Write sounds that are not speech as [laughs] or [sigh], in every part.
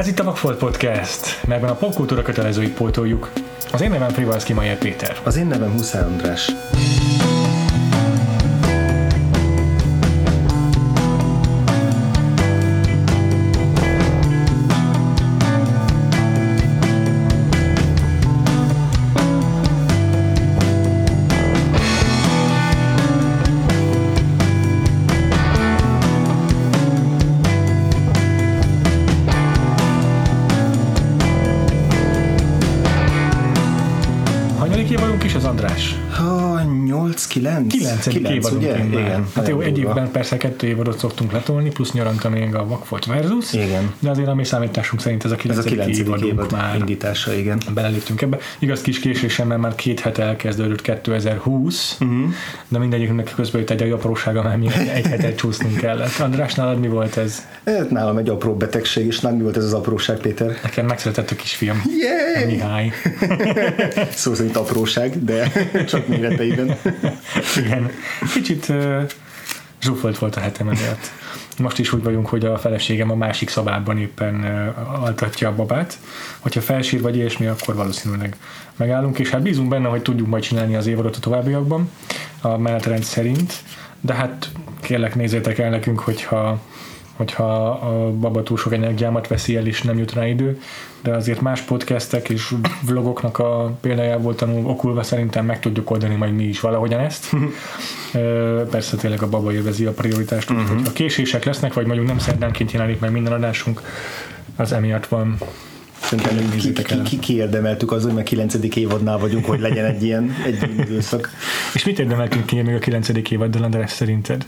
Ez itt a Vagfolt Podcast, melyben a popkultúra kötelezőit pótoljuk. Az én nevem Frivalszki Majer Péter. Az én nevem Huszár András. 9? Kilencedik 9, évadunk ugye? Igen. Hát jó, egy évben persze kettő évadot szoktunk letolni, plusz nyaranta még a Vagfolt Versus. Igen. De azért a mi számításunk szerint ez a Ez a kilencedik 9. évadunk évad már. indítása, igen. beleléptünk ebbe. Igaz kis késésen, mert már két hete elkezdődött 2020, Mhm. uh-huh. de mindegyiknek közben jött egy aprósága, mert mi egy hetet csúsznunk kellett. András, nálad mi volt ez? Hát nálam egy apró betegség, és nem mi volt ez az apróság, Péter? Nekem megszületett a kisfiam. Yay! Mihály. Szó szerint apróság, de [laughs] csak méreteiben. Igen. Kicsit uh, zsúfolt volt a hetem emiatt. Most is úgy vagyunk, hogy a feleségem a másik szobában éppen uh, altatja a babát. Hogyha felsír vagy ilyesmi, akkor valószínűleg megállunk, és hát bízunk benne, hogy tudjuk majd csinálni az évadot a továbbiakban a menetrend szerint, de hát kérlek nézzétek el nekünk, hogyha hogyha a baba túl sok energiámat veszi el, és nem jut rá idő, de azért más podcastek és vlogoknak a példájából tanul okulva szerintem meg tudjuk oldani majd mi is valahogyan ezt. [laughs] Persze tényleg a baba élvezi a prioritást, úgyhogy Mhm. ha késések lesznek, vagy mondjuk nem szerdánként jelenik meg minden adásunk, az emiatt van. Szerintem ki, ki, ki, kiérdemeltük az, hogy már 9. évadnál vagyunk, hogy legyen egy ilyen, egy időszak. [laughs] És mit érdemeltünk ki még a 9. évaddal, András, szerinted?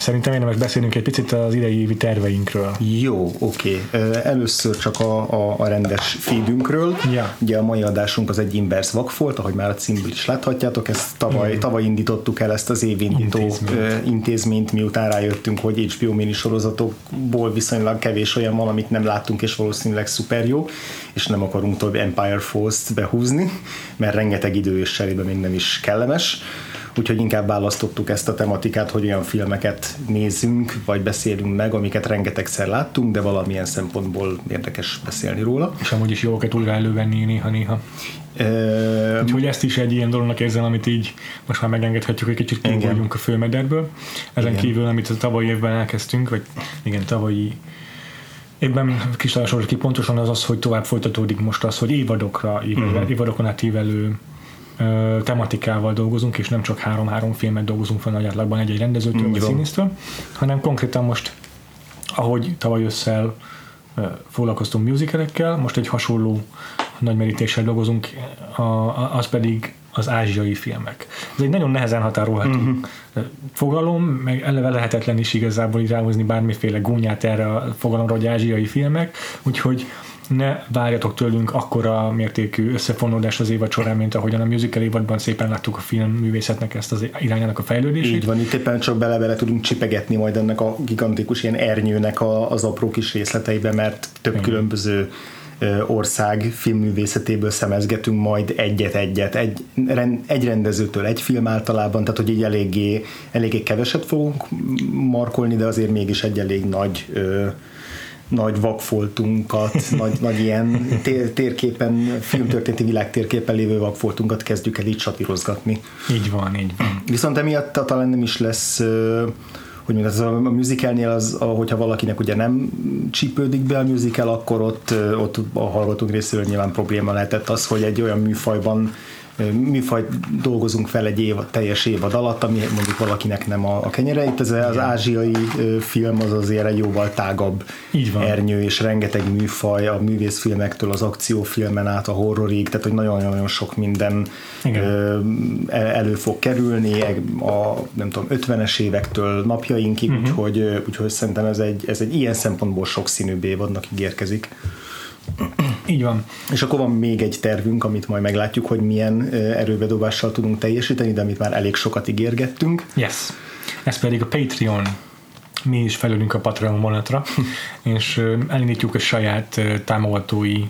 Szerintem érdemes beszélnünk egy picit az idei évi terveinkről. Jó, oké. Először csak a, a, a rendes feedünkről. Ja. Ugye a mai adásunk az egy Inverse Vagfolt, ahogy már a címből is láthatjátok, ezt tavaly, tavaly indítottuk el ezt az évindító Intézményt. intézményt. miután rájöttünk, hogy HBO mini sorozatokból viszonylag kevés olyan van, amit nem láttunk, és valószínűleg szuper jó, és nem akarunk tovább Empire Falls-t behúzni, mert rengeteg idő és cserébe még nem is kellemes. Úgyhogy inkább választottuk ezt a tematikát, hogy olyan filmeket nézzünk, vagy beszélünk meg, amiket rengetegszer láttunk, de valamilyen szempontból érdekes beszélni róla. És amúgy is jó őket újra elővenni néha-néha. Ö, Úgyhogy ezt is egy ilyen dolognak érzem, amit így most már megengedhetjük, hogy kicsit kivoljunk a főmederből. Ezen Igen. kívül, amit a tavalyi évben elkezdtünk, vagy igen, tavalyi évben kis ki pontosan az az, hogy tovább folytatódik most az, hogy évadokra, ívelő, Mhm. évadokon átívelő tematikával dolgozunk, és nem csak három-három filmet dolgozunk fel nagy átlagban egy-egy rendezőtől Így vagy színésztől, hanem konkrétan most, ahogy tavaly ősszel ö, foglalkoztunk musicalekkel, most egy hasonló nagy merítéssel dolgozunk, a, az pedig az ázsiai filmek. Ez egy nagyon nehezen határolható uh-huh. fogalom, meg eleve lehetetlen is igazából így ráhozni bármiféle gúnyát erre a fogalomra, hogy ázsiai filmek, úgyhogy ne várjatok tőlünk akkora mértékű összefonódás az évad során, mint ahogyan a musical évadban szépen láttuk a filmművészetnek ezt az irányának a fejlődését. Így van, itt éppen csak bele-bele tudunk csipegetni majd ennek a gigantikus ilyen ernyőnek a, az apró kis részleteibe, mert több Igen. különböző ország filmművészetéből szemezgetünk majd egyet-egyet, egy, egy rendezőtől egy film általában, tehát hogy így eléggé, eléggé keveset fogunk markolni, de azért mégis egy elég nagy ö, nagy vakfoltunkat, [laughs] nagy, nagy ilyen tér, térképen, filmtörténeti világtérképen lévő vakfoltunkat kezdjük el így satírozgatni. Így van, így van. Viszont emiatt talán nem is lesz hogy mondjam, az a, musicalnél az, hogyha valakinek ugye nem csípődik be a musical, akkor ott, ott a hallgatók részéről nyilván probléma lehetett az, hogy egy olyan műfajban műfajt dolgozunk fel egy év, teljes évad alatt, ami mondjuk valakinek nem a, a kenyere. Itt ez az ázsiai film az azért egy jóval tágabb Így van. ernyő, és rengeteg műfaj, a művészfilmektől az akciófilmen át a horrorig, tehát hogy nagyon-nagyon sok minden Igen. el- elő fog kerülni a nem tudom, 50-es évektől napjainkig, uh-huh. úgyhogy, úgyhogy szerintem ez egy, ez egy ilyen szempontból sokszínűbb évadnak ígérkezik. Így van. És akkor van még egy tervünk, amit majd meglátjuk, hogy milyen erőbedobással tudunk teljesíteni, de amit már elég sokat ígérgettünk. Yes. Ez pedig a Patreon. Mi is felülünk a Patreon vonatra, [laughs] és elindítjuk a saját támogatói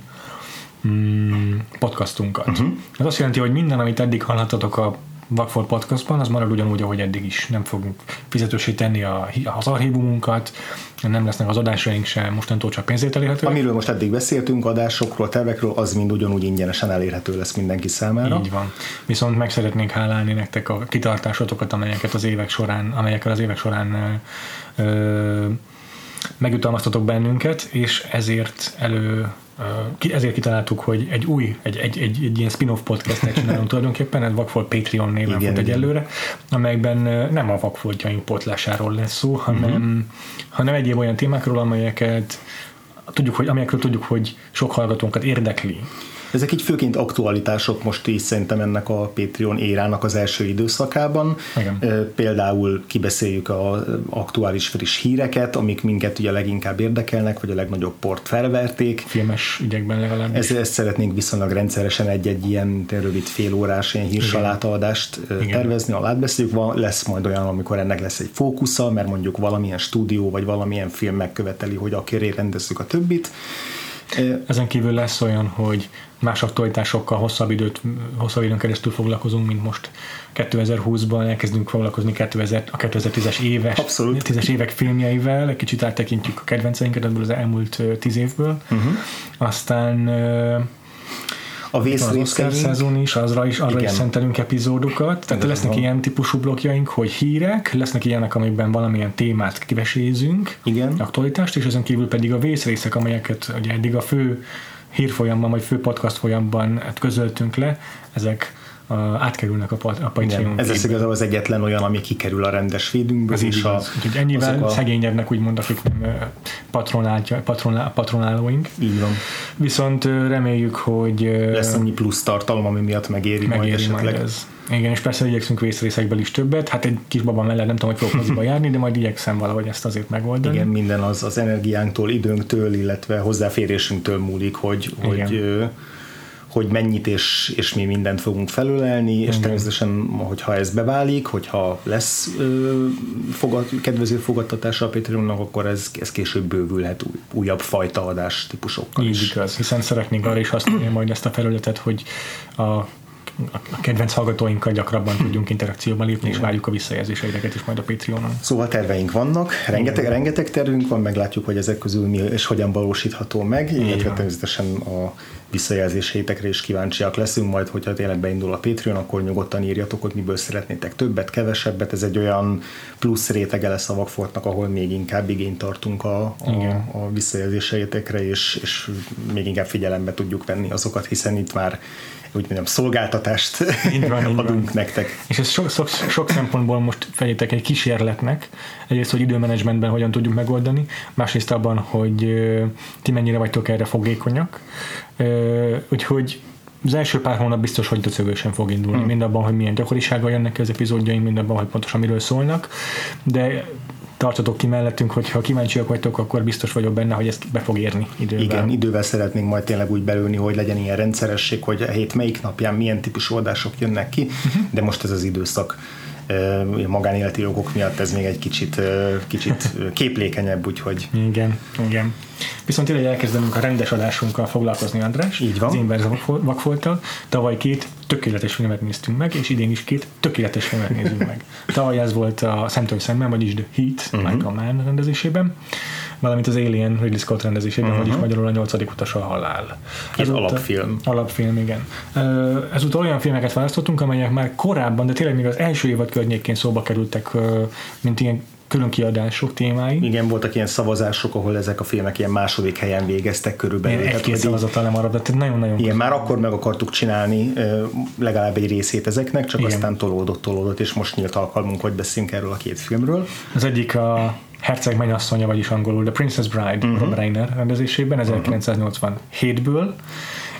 mm, podcastunkat. Uh-huh. Ez azt jelenti, hogy minden, amit eddig hallhattatok a Vagfolt podcastban, az marad ugyanúgy, ahogy eddig is. Nem fogunk fizetősé tenni a, az archívumunkat, nem lesznek az adásaink sem mostantól csak pénzért elérhetőek. Amiről most eddig beszéltünk, adásokról, tervekről, az mind ugyanúgy ingyenesen elérhető lesz mindenki számára. Így van. Viszont meg szeretnénk hálálni nektek a kitartásotokat, amelyeket az évek során, amelyekkel az évek során ö, ö, megjutalmaztatok bennünket, és ezért elő ezért kitaláltuk, hogy egy új, egy, egy, egy, egy ilyen spin-off podcastet csinálunk [laughs] tulajdonképpen, ez Vakfolt Patreon néven igen, fut egyelőre, amelyben nem a vakfoltjaink potlásáról lesz szó, hanem, uh-huh. hanem egyéb olyan témákról, amelyeket tudjuk, hogy, amelyekről tudjuk, hogy sok hallgatónkat érdekli. Ezek így főként aktualitások most is szerintem ennek a Patreon érának az első időszakában. Igen. Például kibeszéljük az aktuális friss híreket, amik minket ugye leginkább érdekelnek, vagy a legnagyobb port felverték. Filmes ügyekben legalább. Ez, ezt szeretnénk viszonylag rendszeresen egy-egy ilyen rövid félórás ilyen hírsalátaadást tervezni, alá beszéljük. Van, lesz majd olyan, amikor ennek lesz egy fókusza, mert mondjuk valamilyen stúdió, vagy valamilyen film megköveteli, hogy akiré rendezzük a többit. Ezen kívül lesz olyan, hogy más aktualitásokkal hosszabb időt, hosszabb időn keresztül foglalkozunk, mint most 2020-ban elkezdünk foglalkozni 2000, a 2010-es éves, Abszolút. 10-es évek filmjeivel, egy kicsit áttekintjük a kedvenceinket ebből az elmúlt 10 évből. Uh-huh. Aztán a vészrészkeink. szezon is, azra is, arra Igen. is szentelünk epizódokat. Tehát Igen, lesznek van. ilyen típusú blokkjaink, hogy hírek, lesznek ilyenek, amikben valamilyen témát kivesézünk, Igen. aktualitást, és ezen kívül pedig a vészrészek, amelyeket ugye eddig a fő hírfolyamban, vagy fő podcast folyamban hát közöltünk le, ezek a, átkerülnek a, a Patreon Ez lesz igazából az egyetlen olyan, ami kikerül a rendes feedünkből. Ez is a, Úgyhogy ennyivel a... szegényebbnek úgymond, akik nem patronál, patronálóink. Így van. Viszont reméljük, hogy lesz annyi plusz tartalom, ami miatt megéri, megéri majd esetleg. Majd ez. Igen, és persze igyekszünk vészrészekből is többet. Hát egy kis baba mellett nem tudom, hogy fogok moziba járni, de majd igyekszem valahogy ezt azért megoldani. Igen, minden az, az energiánktól, időnktől, illetve hozzáférésünktől múlik, hogy, Igen. hogy hogy mennyit és, és mi mindent fogunk felölelni, és mm-hmm. természetesen, hogyha ez beválik, hogyha lesz ö, fogad, kedvező fogadtatása a Patreonnak, akkor ez, ez később bővülhet új, újabb fajta adás típusokkal Így is. igaz, hiszen szeretnénk arra is használni majd ezt a felületet, hogy a a kedvenc hallgatóinkkal gyakrabban tudjunk interakcióban lépni, és várjuk a visszajelzéseideket is majd a Patreonon. Szóval terveink vannak, rengeteg, rengeteg tervünk van, meglátjuk, hogy ezek közül mi és hogyan valósítható meg, illetve természetesen a visszajelzéseitekre is kíváncsiak leszünk, majd hogyha tényleg beindul a Patreon, akkor nyugodtan írjatok, hogy miből szeretnétek többet, kevesebbet, ez egy olyan plusz rétege lesz a Vagfortnak, ahol még inkább igényt tartunk a, a, a visszajelzéseitekre, és, és még inkább figyelembe tudjuk venni azokat, hiszen itt már úgy mondjam, szolgáltatást így van, [laughs] így adunk van. nektek. És ez sok, sok, sok szempontból most fejétek egy kísérletnek, egyrészt, hogy időmenedzsmentben hogyan tudjuk megoldani, másrészt abban, hogy ti mennyire vagytok erre fogékonyak, úgyhogy az első pár hónap biztos, hogy döcögősen fog indulni, hmm. mind abban, hogy milyen gyakorisággal jönnek az epizódjaink, mind abban, hogy pontosan miről szólnak, de tartotok ki mellettünk, hogyha kíváncsiak vagytok, akkor biztos vagyok benne, hogy ez be fog érni idővel. Igen, idővel szeretnénk majd tényleg úgy belülni, hogy legyen ilyen rendszeresség, hogy a hét melyik napján milyen típusú oldások jönnek ki, uh-huh. de most ez az időszak magánéleti jogok miatt ez még egy kicsit, kicsit képlékenyebb, úgyhogy... Igen, igen. Viszont tényleg elkezdenünk a rendes adásunkkal foglalkozni, András. Így van. Az Inverse vakfolttal. Tavaly két tökéletes filmet néztünk meg, és idén is két tökéletes filmet nézünk meg. [laughs] Tavaly ez volt a Szemtől Szemben, vagyis The Heat, uh-huh. Michael Mann rendezésében valamint az Alien Ridley Scott rendezésében, uh-huh. vagyis magyarul a nyolcadik utas a halál. Ez alapfilm. Alapfilm, igen. Ezúttal olyan filmeket választottunk, amelyek már korábban, de tényleg még az első évad környékén szóba kerültek, mint ilyen külön kiadások témái. Igen, voltak ilyen szavazások, ahol ezek a filmek ilyen második helyen végeztek körülbelül. Egy-két szavazattal nem arra, de nagyon-nagyon Igen, már akkor meg akartuk csinálni legalább egy részét ezeknek, csak Igen. aztán tolódott, tolódott, és most nyílt alkalmunk, hogy beszéljünk erről a két filmről. Az egyik a Herceg mennyasszonya, vagyis angolul The Princess Bride uh-huh. Rob Reiner rendezésében 1987-ből,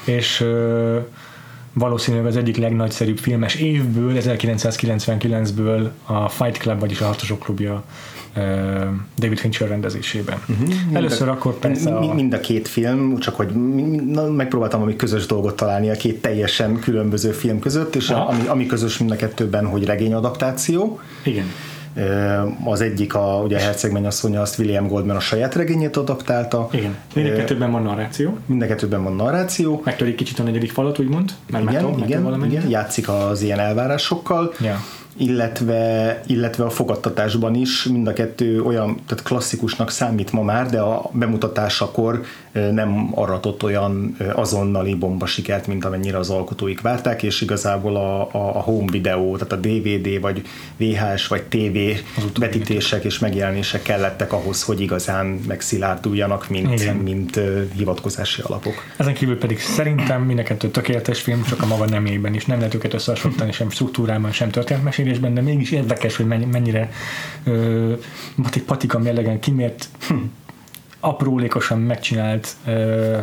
és uh, valószínűleg az egyik legnagyszerűbb filmes évből, 1999-ből a Fight Club, vagyis a Harcosok klubja David Fincher rendezésében. Uh-huh. Először a, akkor persze a... Mind a két film, csak hogy na, megpróbáltam valami közös dolgot találni a két teljesen különböző film között, és a, ami, ami közös mind a kettőben, hogy regényadaptáció. Igen az egyik, a, ugye a Herceg mennyasszonya, azt William Goldman a saját regényét adaptálta. Igen. Mind a kettőben van narráció. Mind a kettőben van narráció. Megtörik kicsit a negyedik falat, úgymond. Mert igen, metal, igen, metal igen, játszik az ilyen elvárásokkal. Ja. Illetve, illetve a fogadtatásban is mind a kettő olyan, tehát klasszikusnak számít ma már, de a bemutatásakor nem aratott olyan azonnali bomba sikert, mint amennyire az alkotóik várták, és igazából a, a, a home video, tehát a DVD vagy VHS vagy TV vetítések és megjelenések kellettek ahhoz, hogy igazán megszilárduljanak, mint, mint hivatkozási alapok. Ezen kívül pedig szerintem mindenkettő tökéletes film, csak a maga nemében is. Nem lehet őket összehasonlítani sem struktúrában, sem történetmesélésben, de mégis érdekes, hogy mennyire ö, patika mérlegen kimért hm, aprólékosan megcsinált ö,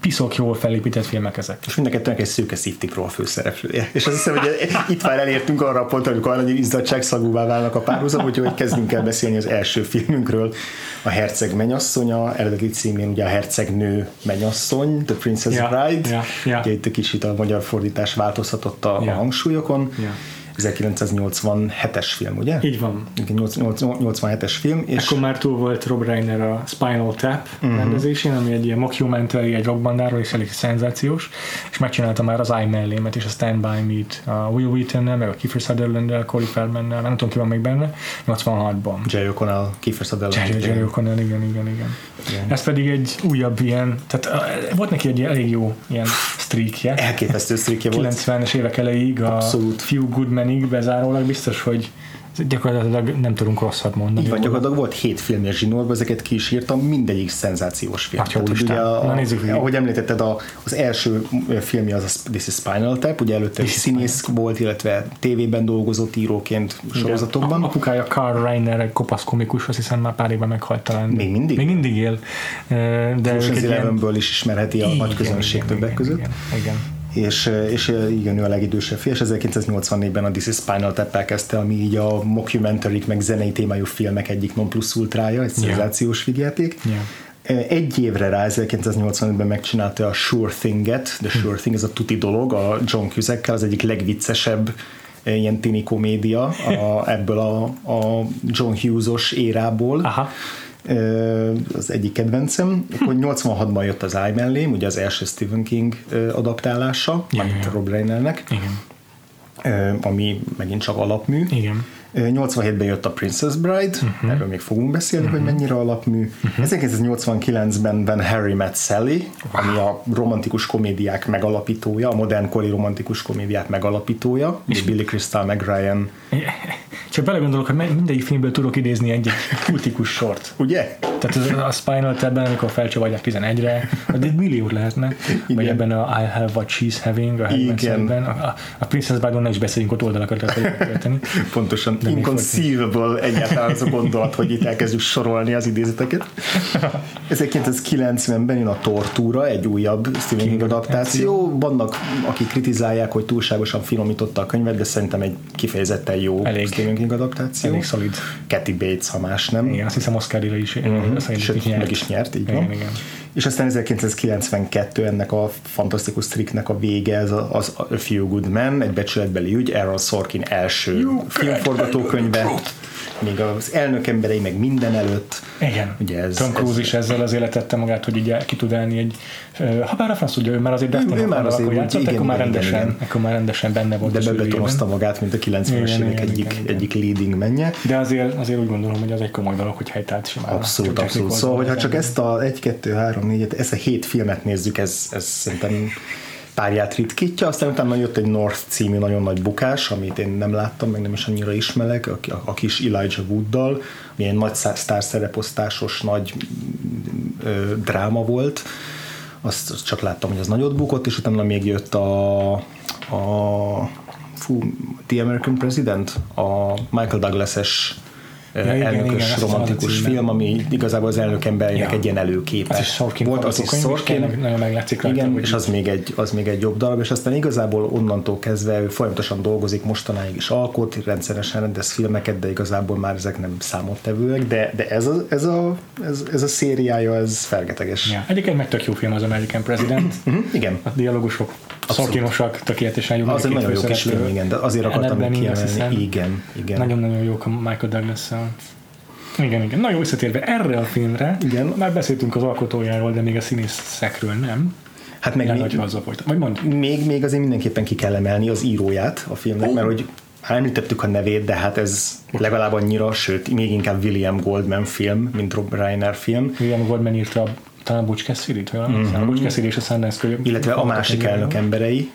piszok jól felépített filmek ezek. És mind a egy szőke szívtipról a főszereplője. És azt hiszem, hogy itt már elértünk arra a pontra, amikor nagyon izzadságszagúvá válnak a párhuzam, úgyhogy kezdünk el beszélni az első filmünkről, a Herceg menyasszonya, eredeti címén ugye a Hercegnő menyasszony, The Princess yeah, Bride, yeah, yeah. Ugye itt kicsit a magyar fordítás változhatott a, yeah. a hangsúlyokon. Yeah 1987-es film, ugye? Így van. 87-es film. És Akkor már túl volt Rob Reiner a Spinal Tap uh-huh. rendezésén, ami egy ilyen mockumentary, egy rockbandáról, és elég szenzációs, és megcsinálta már az I mellémet, és a Stand By Me-t a Will wheaton meg a Kiefer Sutherland-nel, Corey feldman nem tudom ki van még benne, 86-ban. Jerry O'Connell, Kiefer Sutherland. Jerry, Jerry O'Connell, igen, igen, igen, igen. Ez pedig egy újabb ilyen, tehát volt neki egy elég jó ilyen streakje. Elképesztő streakje volt. 90-es évek elejéig a Abszolút. Few Good Titanig bezárólag biztos, hogy gyakorlatilag nem tudunk rosszat mondani. Így van, gyakorlatilag volt hét filmje zsinórban, ezeket ki is írtam, mindegyik szenzációs film. Tehát, ugye a, Na, nézzük, ahogy említetted, a, az első filmje az a This is Spinal Tap, ugye előtte is színész volt, illetve tévében dolgozott íróként Igen. sorozatokban. Apukája Carl Reiner, egy kopasz komikus, azt hiszem már pár éve meghalt talán. Még mindig? Még mindig él. De Ocean's Elevenből is ismerheti a nagy közönség többek között. Igen, igen és, és igen, ő a legidősebb fiú, és 1984-ben a This is Spinal tap kezdte, ami így a mockumentary meg zenei témájú filmek egyik non plus ultrája, egy civilizációs yeah. vigyáték. Yeah. Egy évre rá, 1985-ben megcsinálta a Sure Thing-et, The Sure Thing, ez a tuti dolog, a John Cusack-kel, az egyik legviccesebb ilyen tini komédia a, ebből a, a John Hughes-os érából. Aha az egyik kedvencem, hogy 86-ban jött az I mellém, ugye az első Stephen King adaptálása, ja. Rob Reinernek, ami megint csak alapmű. Igen 87-ben jött a Princess Bride, uh-huh. erről még fogunk beszélni, uh-huh. hogy mennyire alapmű. Uh-huh. 1989-ben Ben Harry Met Sally, wow. ami a romantikus komédiák megalapítója, a modernkori romantikus komédiák megalapítója, és Billy Crystal, meg Ryan. [laughs] Csak belegondolok, hogy mindegyik filmből tudok idézni egy kultikus sort. Ugye? Tehát az, a Spinal Tap-ben, amikor felcsavarják 11-re, de egy millió lehetne. Igen. Vagy ebben a I Have What She's Having, a Igen. A, a Princess Bride-on is beszéljünk, ott oldalakat kell [laughs] Pontosan de inconceivable egyáltalán az a gondolat, hogy itt elkezdjük sorolni az idézeteket. [laughs] 1990-ben jön a Tortúra, egy újabb Stephen King adaptáció. Vannak, akik kritizálják, hogy túlságosan finomította a könyvet, de szerintem egy kifejezetten jó elég, Stephen King adaptáció. Elég szolid. Kathy Bates, ha más nem. Igen, azt hiszem oscar is, mm-hmm. Sőt, nyert. meg is nyert, így igen, van. Igen. És aztán 1992 ennek a fantasztikus tricknek a vége, ez az A Few Good Men, egy becsületbeli ügy, Aaron Sorkin első filmforgatókönyve még az elnök emberei, meg minden előtt. Igen. Ugye ez, Tom Cruise ez, is ezzel az életette magát, hogy így ki tud elni egy, ha bár a franc ugye, ő már azért Dustin ő, ő már azért játszott, igen, akkor, már rendesen, igen. akkor már rendesen benne volt. De bebetonozta magát, mint a 90-es évek egyik, igen, egyik leading menje. De azért, azért úgy gondolom, hogy az egy komoly dolog, hogy helytált simán. Abszolút, abszolút. Szóval, hogyha csak ezt a 1, 2, 3, 4, ezt a 7 filmet nézzük, ez, ez szerintem párját ritkítja, aztán utána jött egy North című nagyon nagy bukás, amit én nem láttam, meg nem is annyira ismerek, a, a, kis Elijah Wooddal, ami egy nagy sztárszereposztásos nagy ö, dráma volt, azt csak láttam, hogy az nagyot bukott, és utána még jött a, a fú, The American President, a Michael Douglas-es ja, igen, elnökös igen, romantikus film, ami igazából az elnök emberének ja. egy ilyen előképe. Az is Sorkin volt, az is Sorkin. Nagyon meglátszik rajta, Igen, és az még, egy, az még egy jobb darab, és aztán igazából onnantól kezdve ő folyamatosan dolgozik, mostanáig is alkot, rendszeresen rendez filmeket, de igazából már ezek nem számottevőek, de, de ez, a, ez, a, ez, ez a szériája, ez fergeteges. Ja. Egyébként meg tök jó film az American President. Mhm, igen. A dialogusok szorkinosak, tökéletesen jó. Az egy nagyon jó kis film, igen, de azért akartam még kiemelni. Igen, igen. Nagyon-nagyon jók a Michael douglas -szal. Igen, igen. Na jó, visszatérve erre a filmre, igen. már beszéltünk az alkotójáról, de még a színészekről nem. Hát meg még, az Vagy mond. Még, még azért mindenképpen ki kell emelni az íróját a filmnek, oh. mert hogy említettük a nevét, de hát ez legalább annyira, sőt, még inkább William Goldman film, mint Rob Reiner film. William Goldman írta talán Butch Cassidy-t, mm-hmm. a Butch Cassidy és a Sundance könyv. Illetve a másik elnök emberei,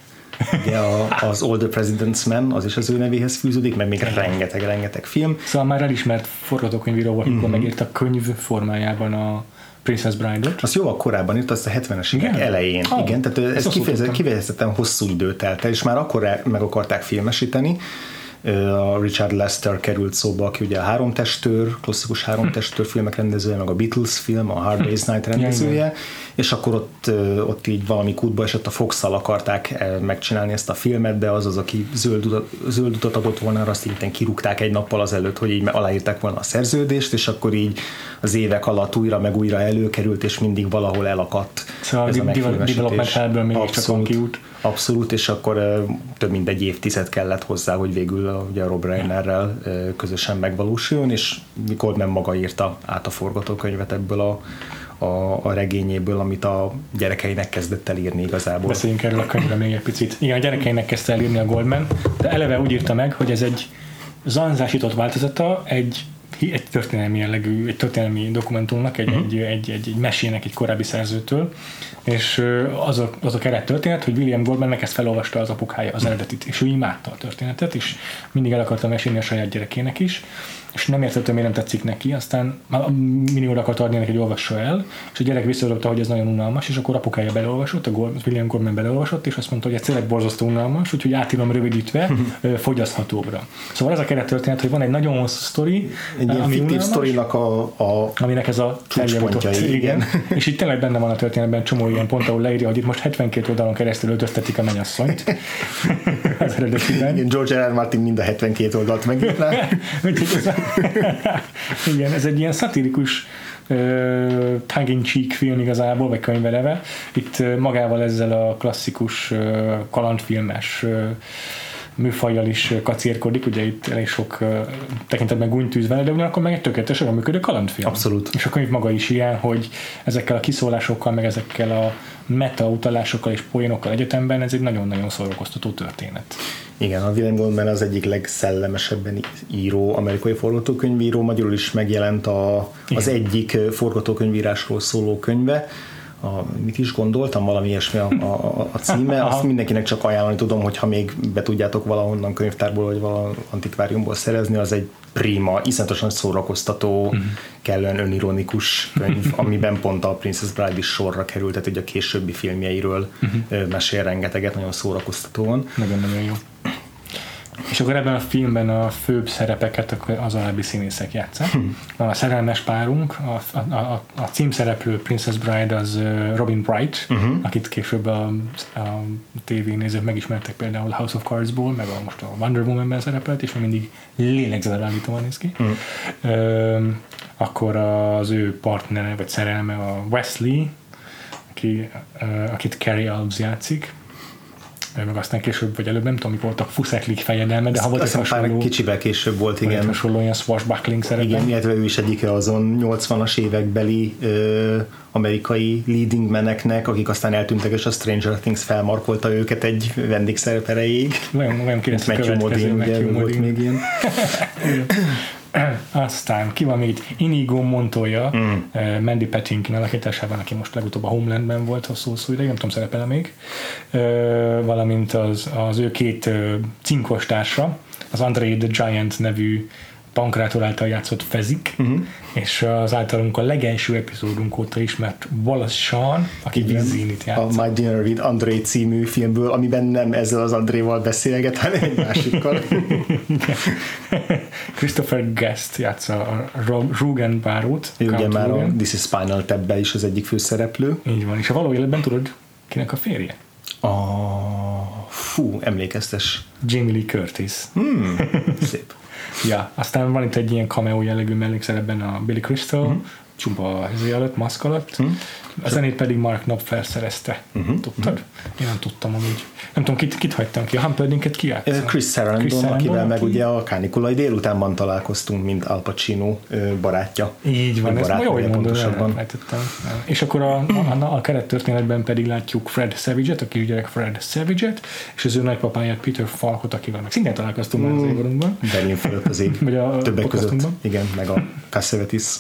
ugye a, az All the President's Man, az is az ő nevéhez fűződik, meg még rengeteg-rengeteg film. Szóval már elismert forgatókönyvíró volt, amikor mm-hmm. megírta könyv formájában a Princess Bride-ot. Azt jó, korábban itt azt a 70-es évek elején. Oh, Igen, tehát ez kifejezetten hosszú időt el, és már akkor meg akarták filmesíteni, a Richard Lester került szóba, aki ugye a három testőr, klasszikus három testőr filmek rendezője, meg a Beatles film, a Hard Day's Night rendezője, és akkor ott, ott így valami kútba esett a fox akarták megcsinálni ezt a filmet, de az az, aki zöld utat, zöld utat adott volna, azt így kirúgták egy nappal azelőtt, hogy így aláírták volna a szerződést, és akkor így az évek alatt újra meg újra előkerült, és mindig valahol elakadt. Szóval ez a development még csak van kiút. Abszolút, és akkor több mint egy évtized kellett hozzá, hogy végül ugye a Rob Reinerrel közösen megvalósuljon, és Goldman maga írta át a forgatókönyvet ebből a, a, a regényéből, amit a gyerekeinek kezdett el írni igazából. Beszéljünk erről a könyvről még egy picit. Igen, a gyerekeinek kezdte el írni a Goldman, de eleve úgy írta meg, hogy ez egy zanzásított változata egy egy történelmi jellegű, egy történelmi dokumentumnak, egy, uh-huh. egy, egy, egy, egy mesének egy korábbi szerzőtől, és az a, az a keret történet, hogy William Goldman ezt felolvasta az apukája az eredetit, és ő imádta a történetet, és mindig el akarta mesélni a saját gyerekének is, és nem értette, miért nem tetszik neki, aztán millióra akart adni neki, hogy olvassa el, és a gyerek visszadobta, hogy ez nagyon unalmas, és akkor apukája beleolvasott, a William Gorman beleolvasott, és azt mondta, hogy ez tényleg borzasztó unalmas, úgyhogy átírom rövidítve [laughs] fogyaszthatóbbra. Szóval ez a keret történet, hogy van egy nagyon hosszú sztori, egy ilyen ami fiktív sztorinak a, a aminek ez a igen. igen. [laughs] és itt tényleg benne van a történetben csomó ilyen pont, ahol leírja, hogy itt most 72 oldalon keresztül öltöztetik a mennyasszonyt. [laughs] az eredetiben. George R. R. Martin mind a 72 oldalt megírta. [laughs] Igen, ez egy ilyen szatirikus uh, tongue-in-cheek film igazából, vagy könyveleve. Itt uh, magával ezzel a klasszikus uh, kalandfilmes uh, műfajjal is kacérkodik, ugye itt elég sok uh, tekintetben gúnytűz vele, de ugyanakkor meg egy tökéletesen működő kalandfilm. Abszolút. És a könyv maga is ilyen, hogy ezekkel a kiszólásokkal, meg ezekkel a meta utalásokkal és poénokkal egyetemben ez egy nagyon-nagyon szórakoztató történet. Igen, a William Goldman az egyik legszellemesebben író amerikai forgatókönyvíró, magyarul is megjelent a, az egyik forgatókönyvírásról szóló könyve, a, mit is gondoltam, valami ilyesmi a, a, a címe, azt mindenkinek csak ajánlani tudom, hogyha még be tudjátok valahonnan könyvtárból vagy valahol antikváriumból szerezni, az egy prima, iszonyatosan szórakoztató, uh-huh. kellően önironikus könyv, [laughs] amiben pont a Princess Bride is sorra került, tehát ugye a későbbi filmjeiről uh-huh. mesél rengeteget, nagyon szórakoztatóan. Nagyon-nagyon jó. És akkor ebben a filmben a főbb szerepeket az alábbi színészek játszák. Hmm. Van a szerelmes párunk, a, a, a, a címszereplő Princess Bride az Robin Bright, uh-huh. akit később a, a tévénézők megismertek például House of Cards-ból, meg a, most a Wonder Woman-ben szerepelt, és mindig lélegzetelállítóan néz ki. Uh-huh. Ö, akkor az ő partnere, vagy szerelme a Wesley, aki, akit Carrie Alves játszik, meg aztán később, vagy előbb nem tudom, mikor voltak Fuszeklik fejedelme, de ha volt egy hasonló... kicsivel később volt, igen. Egy hasonló ilyen swashbuckling szerepe. Igen, illetve ő is egyike azon 80-as évekbeli ö, amerikai leading meneknek, akik aztán eltűntek, és a Stranger Things felmarkolta őket egy vendégszerep erejéig. Olyan, olyan Matthew Modine, ugye, volt még ilyen. [laughs] Aztán ki van még itt? Inigo Montoya, mm. uh, Mandy Patinkin alakításában, aki most legutóbb a Homelandben volt hosszú-hosszú ideig, nem tudom, szerepel még, uh, valamint az, az ő két uh, cinkostársa, az Andre the Giant nevű Pankrátor által játszott Fezik, uh-huh. És az általunk a legelső epizódunk óta ismert Wallace Shawn, aki Vizinit játszott. A My Dinner with André című filmből, amiben nem ezzel az Andréval beszélget, hanem egy másikkal. [laughs] Christopher Guest játsza a Rugen bárót. Ő ugye már a This is Spinal tap is az egyik főszereplő. Így van, és a való életben tudod, kinek a férje? A... Fú, emlékeztes. Jamie Lee Curtis. Hmm, szép. Ja, aztán van itt egy ilyen cameo jellegű mellékszerepben a Billy Crystal, uh-huh. Csupa izé alatt, maszk alatt. Hm? A zenét pedig Mark Knopfler szerezte. Uh-huh. Tudtad? Uh-huh. Én nem tudtam amúgy. Nem tudom, kit, kit hagytam ki. A Humperdinket ki játszott? Chris Sarandon, akivel meg ugye a Kánikulai délutánban találkoztunk, mint Al Pacino barátja. Így van, ez jó, hogy mondod, És akkor a, a, a kerettörténetben pedig látjuk Fred Savage-et, a kisgyerek Fred Savage-et, és az ő nagypapáját Peter Falkot, akivel meg szintén találkoztunk már az évarunkban. Berlin fölött az a Többek között. Igen, meg a Cassavetes.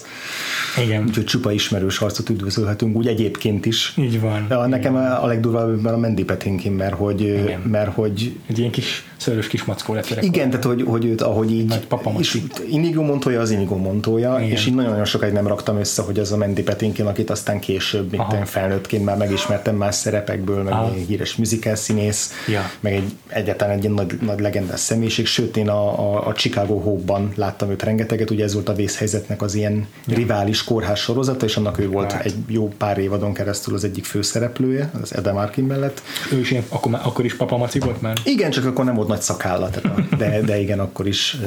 Igen. Úgyhogy csupa ismerős arcot üdvözölhetünk, úgy egyébként is. Így van. De nekem a legdurvább a Mandy Patinkin, mert hogy, mert hogy... Egy ilyen kis szörös kis mackó lett Igen, tehát hogy, hogy őt, ahogy így... Nagy papa és Inigo Montoya az Inigo Montoya, Igen. és így nagyon-nagyon sokáig nem raktam össze, hogy az a Mandy Patinkin, akit aztán később, mint én felnőttként már megismertem más szerepekből, meg egy híres musical színész, ja. meg egy, egyáltalán egy nagy, nagy legendás személyiség, sőt én a, a, a Chicago Hope-ban láttam őt rengeteget, ugye ez volt a vészhelyzetnek az ilyen ja. rivális kórház sorozata, és annak ő volt hát. egy jó pár évadon keresztül az egyik főszereplője, az Eda Markin mellett. Ő is ilyen, akkor, akkor is papa maci volt már? Igen, csak akkor nem volt nagy szakállat, de, de igen, akkor is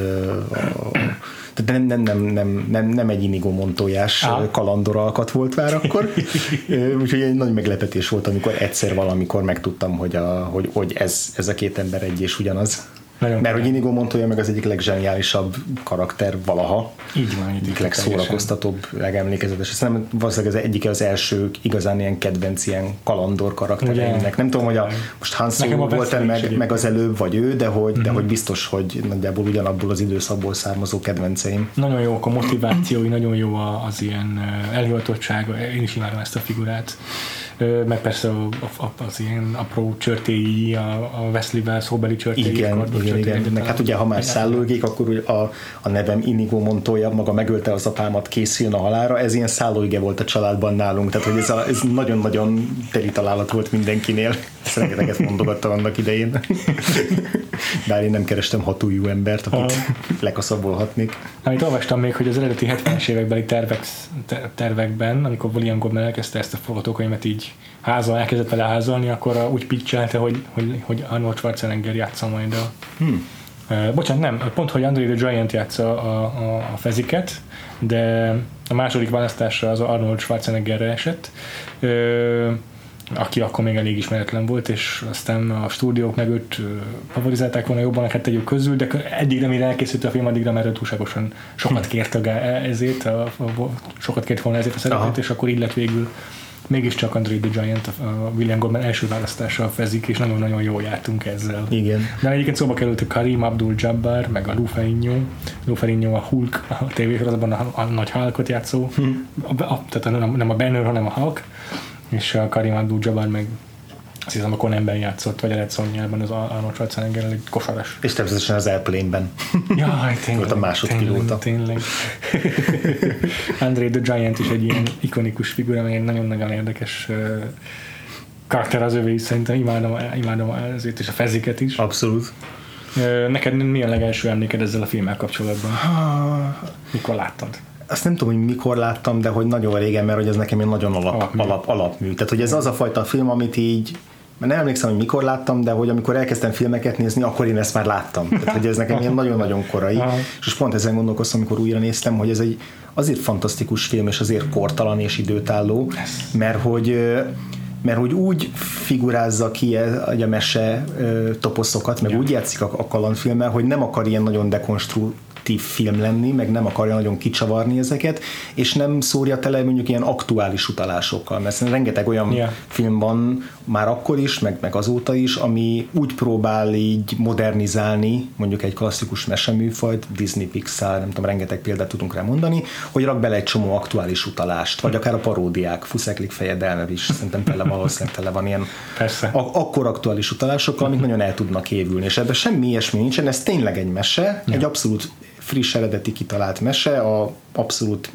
tehát nem, nem, nem, nem, nem, nem egy Inigo Montoyás ah. kalandor alkat volt már akkor, úgyhogy egy nagy meglepetés volt, amikor egyszer valamikor megtudtam, hogy, a, hogy, hogy ez, ez a két ember egy és ugyanaz. Nagyon Mert hogy Inigo Montoya meg az egyik leggeniálisabb karakter valaha. Így van. Egyik legszórakoztatóbb, legemlékezetes. Szerintem valószínűleg az egyik az első igazán ilyen kedvenc ilyen kalandor karaktereinek. Nem tudom, hogy a, most Han Solo volt meg, meg az előbb, vagy ő, de hogy, mm-hmm. de mhm. hogy biztos, hogy nagyjából ugyanabból az időszakból származó kedvenceim. Nagyon jó a motivációi, nagyon jó az ilyen elhivatottság. Én is imádom ezt a figurát meg persze az ilyen apró csörtéi, a, a Wesley-vel szóbeli csörtéi. Igen, igen, igen. Meg hát ugye, ha már szállógék, akkor a, a nevem Inigo Montoya, maga megölte az apámat, készüljön a halára, ez ilyen szállóige volt a családban nálunk, tehát hogy ez, a, ez nagyon-nagyon teli találat volt mindenkinél. Ezt rengeteget mondogattam annak idején. Bár én nem kerestem hatújú embert, akit lekaszabolhatnék. Amit olvastam még, hogy az eredeti 70-es évekbeli tervek, tervekben, amikor William Goldman elkezdte ezt a forgatókönyvet így házal, elkezdett vele házalni, akkor úgy pitchelte, hogy, hogy, hogy Arnold Schwarzenegger játsza majd a... Hmm. Uh, bocsánat, nem, pont, hogy Andre the Giant játsza a, a, a feziket, de a második választásra az Arnold Schwarzeneggerre esett. Uh, aki akkor még elég ismeretlen volt, és aztán a stúdiók meg őt favorizálták volna jobban, hát tegyük közül, de eddig nem elkészült a film, addigra már túlságosan sokat hm. kért a, ezért, a, a, sokat kért volna ezért a szerepet, és akkor így lett végül mégiscsak André the Giant, a William Goldman első választása fezik, és nagyon-nagyon jól jártunk ezzel. Igen. De egyébként szóba került a Karim Abdul-Jabbar, meg a. Lou Ferrigno a Hulk, a tévésorozatban a, a, nagy Hulkot játszó, hm. a, a, tehát nem, nem a Banner, hanem a Hulk és a Karim Abdul-Jabbar meg azt hiszem a Conanben játszott, vagy a Red Sonja-ban az Arnold schwarzenegger egy kosaras. És természetesen az Airplane-ben. [laughs] Jaj, tényleg. Volt a másodpilóta. Tényleg. tényleg. [laughs] André the Giant is egy ilyen ikonikus figura, meg egy nagyon-nagyon érdekes karakter az övé is, szerintem imádom, imádom ezért is a feziket is. Abszolút. Neked mi a legelső emléked ezzel a filmmel kapcsolatban? Mikor láttad? azt nem tudom, hogy mikor láttam, de hogy nagyon régen, mert hogy ez nekem egy nagyon alap, alapmű. alap, alapmű. Tehát, hogy ez az a fajta film, amit így mert nem emlékszem, hogy mikor láttam, de hogy amikor elkezdtem filmeket nézni, akkor én ezt már láttam. Tehát, hogy ez nekem ilyen nagyon-nagyon korai. És pont ezen gondolkoztam, amikor újra néztem, hogy ez egy azért fantasztikus film, és azért kortalan és időtálló, mert hogy mert hogy úgy figurázza ki a mese toposzokat, meg úgy játszik a, a kalandfilmmel, hogy nem akar ilyen nagyon dekonstru, aktív film lenni, meg nem akarja nagyon kicsavarni ezeket, és nem szórja tele mondjuk ilyen aktuális utalásokkal, mert rengeteg olyan yeah. film van már akkor is, meg, meg azóta is, ami úgy próbál így modernizálni mondjuk egy klasszikus meseműfajt, Disney, Pixar, nem tudom, rengeteg példát tudunk rá mondani, hogy rak bele egy csomó aktuális utalást, vagy akár a paródiák, Fuszeklik fejedelme is, szerintem tele valószínűleg tele van ilyen Persze. A- akkor aktuális utalásokkal, amik nagyon el tudnak évülni, és ebben semmi ilyesmi nincsen, ez tényleg egy mese, yeah. egy abszolút friss, eredeti kitalált mese, a abszolút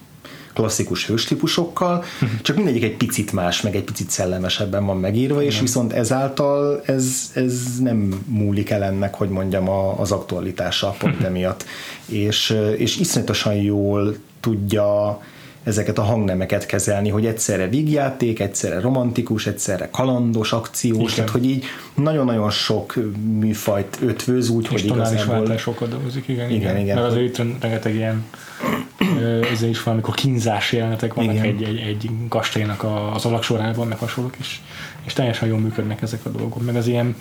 klasszikus hőstípusokkal, csak mindegyik egy picit más, meg egy picit szellemesebben van megírva, és viszont ezáltal ez, ez nem múlik el ennek, hogy mondjam, a, az aktualitása pont emiatt. És, és iszonyatosan jól tudja ezeket a hangnemeket kezelni, hogy egyszerre vígjáték, egyszerre romantikus, egyszerre kalandos, akciós, Igen. tehát hogy így nagyon-nagyon sok műfajt ötvöz hogy igazából... Sokat dolgozik, igen, igen. igen, igen. Mert azért itt rengeteg ilyen ezzel is valamikor kínzás jelenetek vannak Igen. egy, egy, egy kastélynak az alaksorában, meg hasonlók is, és teljesen jól működnek ezek a dolgok. Meg az ilyen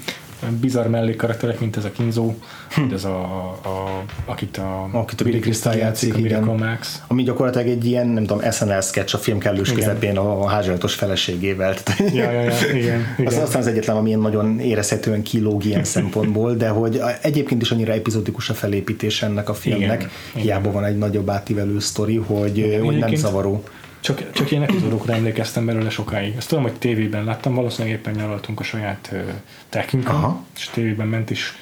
bizarr mellékkarakterek, mint ez a kínzó, mint ez a, a akit a, Akit a Billy Crystal játszik, a Miracle igen. Max. Ami gyakorlatilag egy ilyen, nem tudom, SNL sketch a film kellős Igen. közepén a házsajtos feleségével. Ja, ja, ja, igen, [laughs] igen. aztán az egyetlen, ami ilyen nagyon érezhetően kilóg ilyen szempontból, de hogy a- egyébként is annyira epizódikus a felépítés ennek a filmnek, Igen, hiába van egy nagyobb átívelő sztori, hogy, hogy nem zavaró. Csak, csak ilyen epizódokra emlékeztem belőle sokáig. Ezt tudom, hogy tévében láttam, valószínűleg éppen nyaraltunk a saját uh, tekünkön, Aha. és tévében ment, és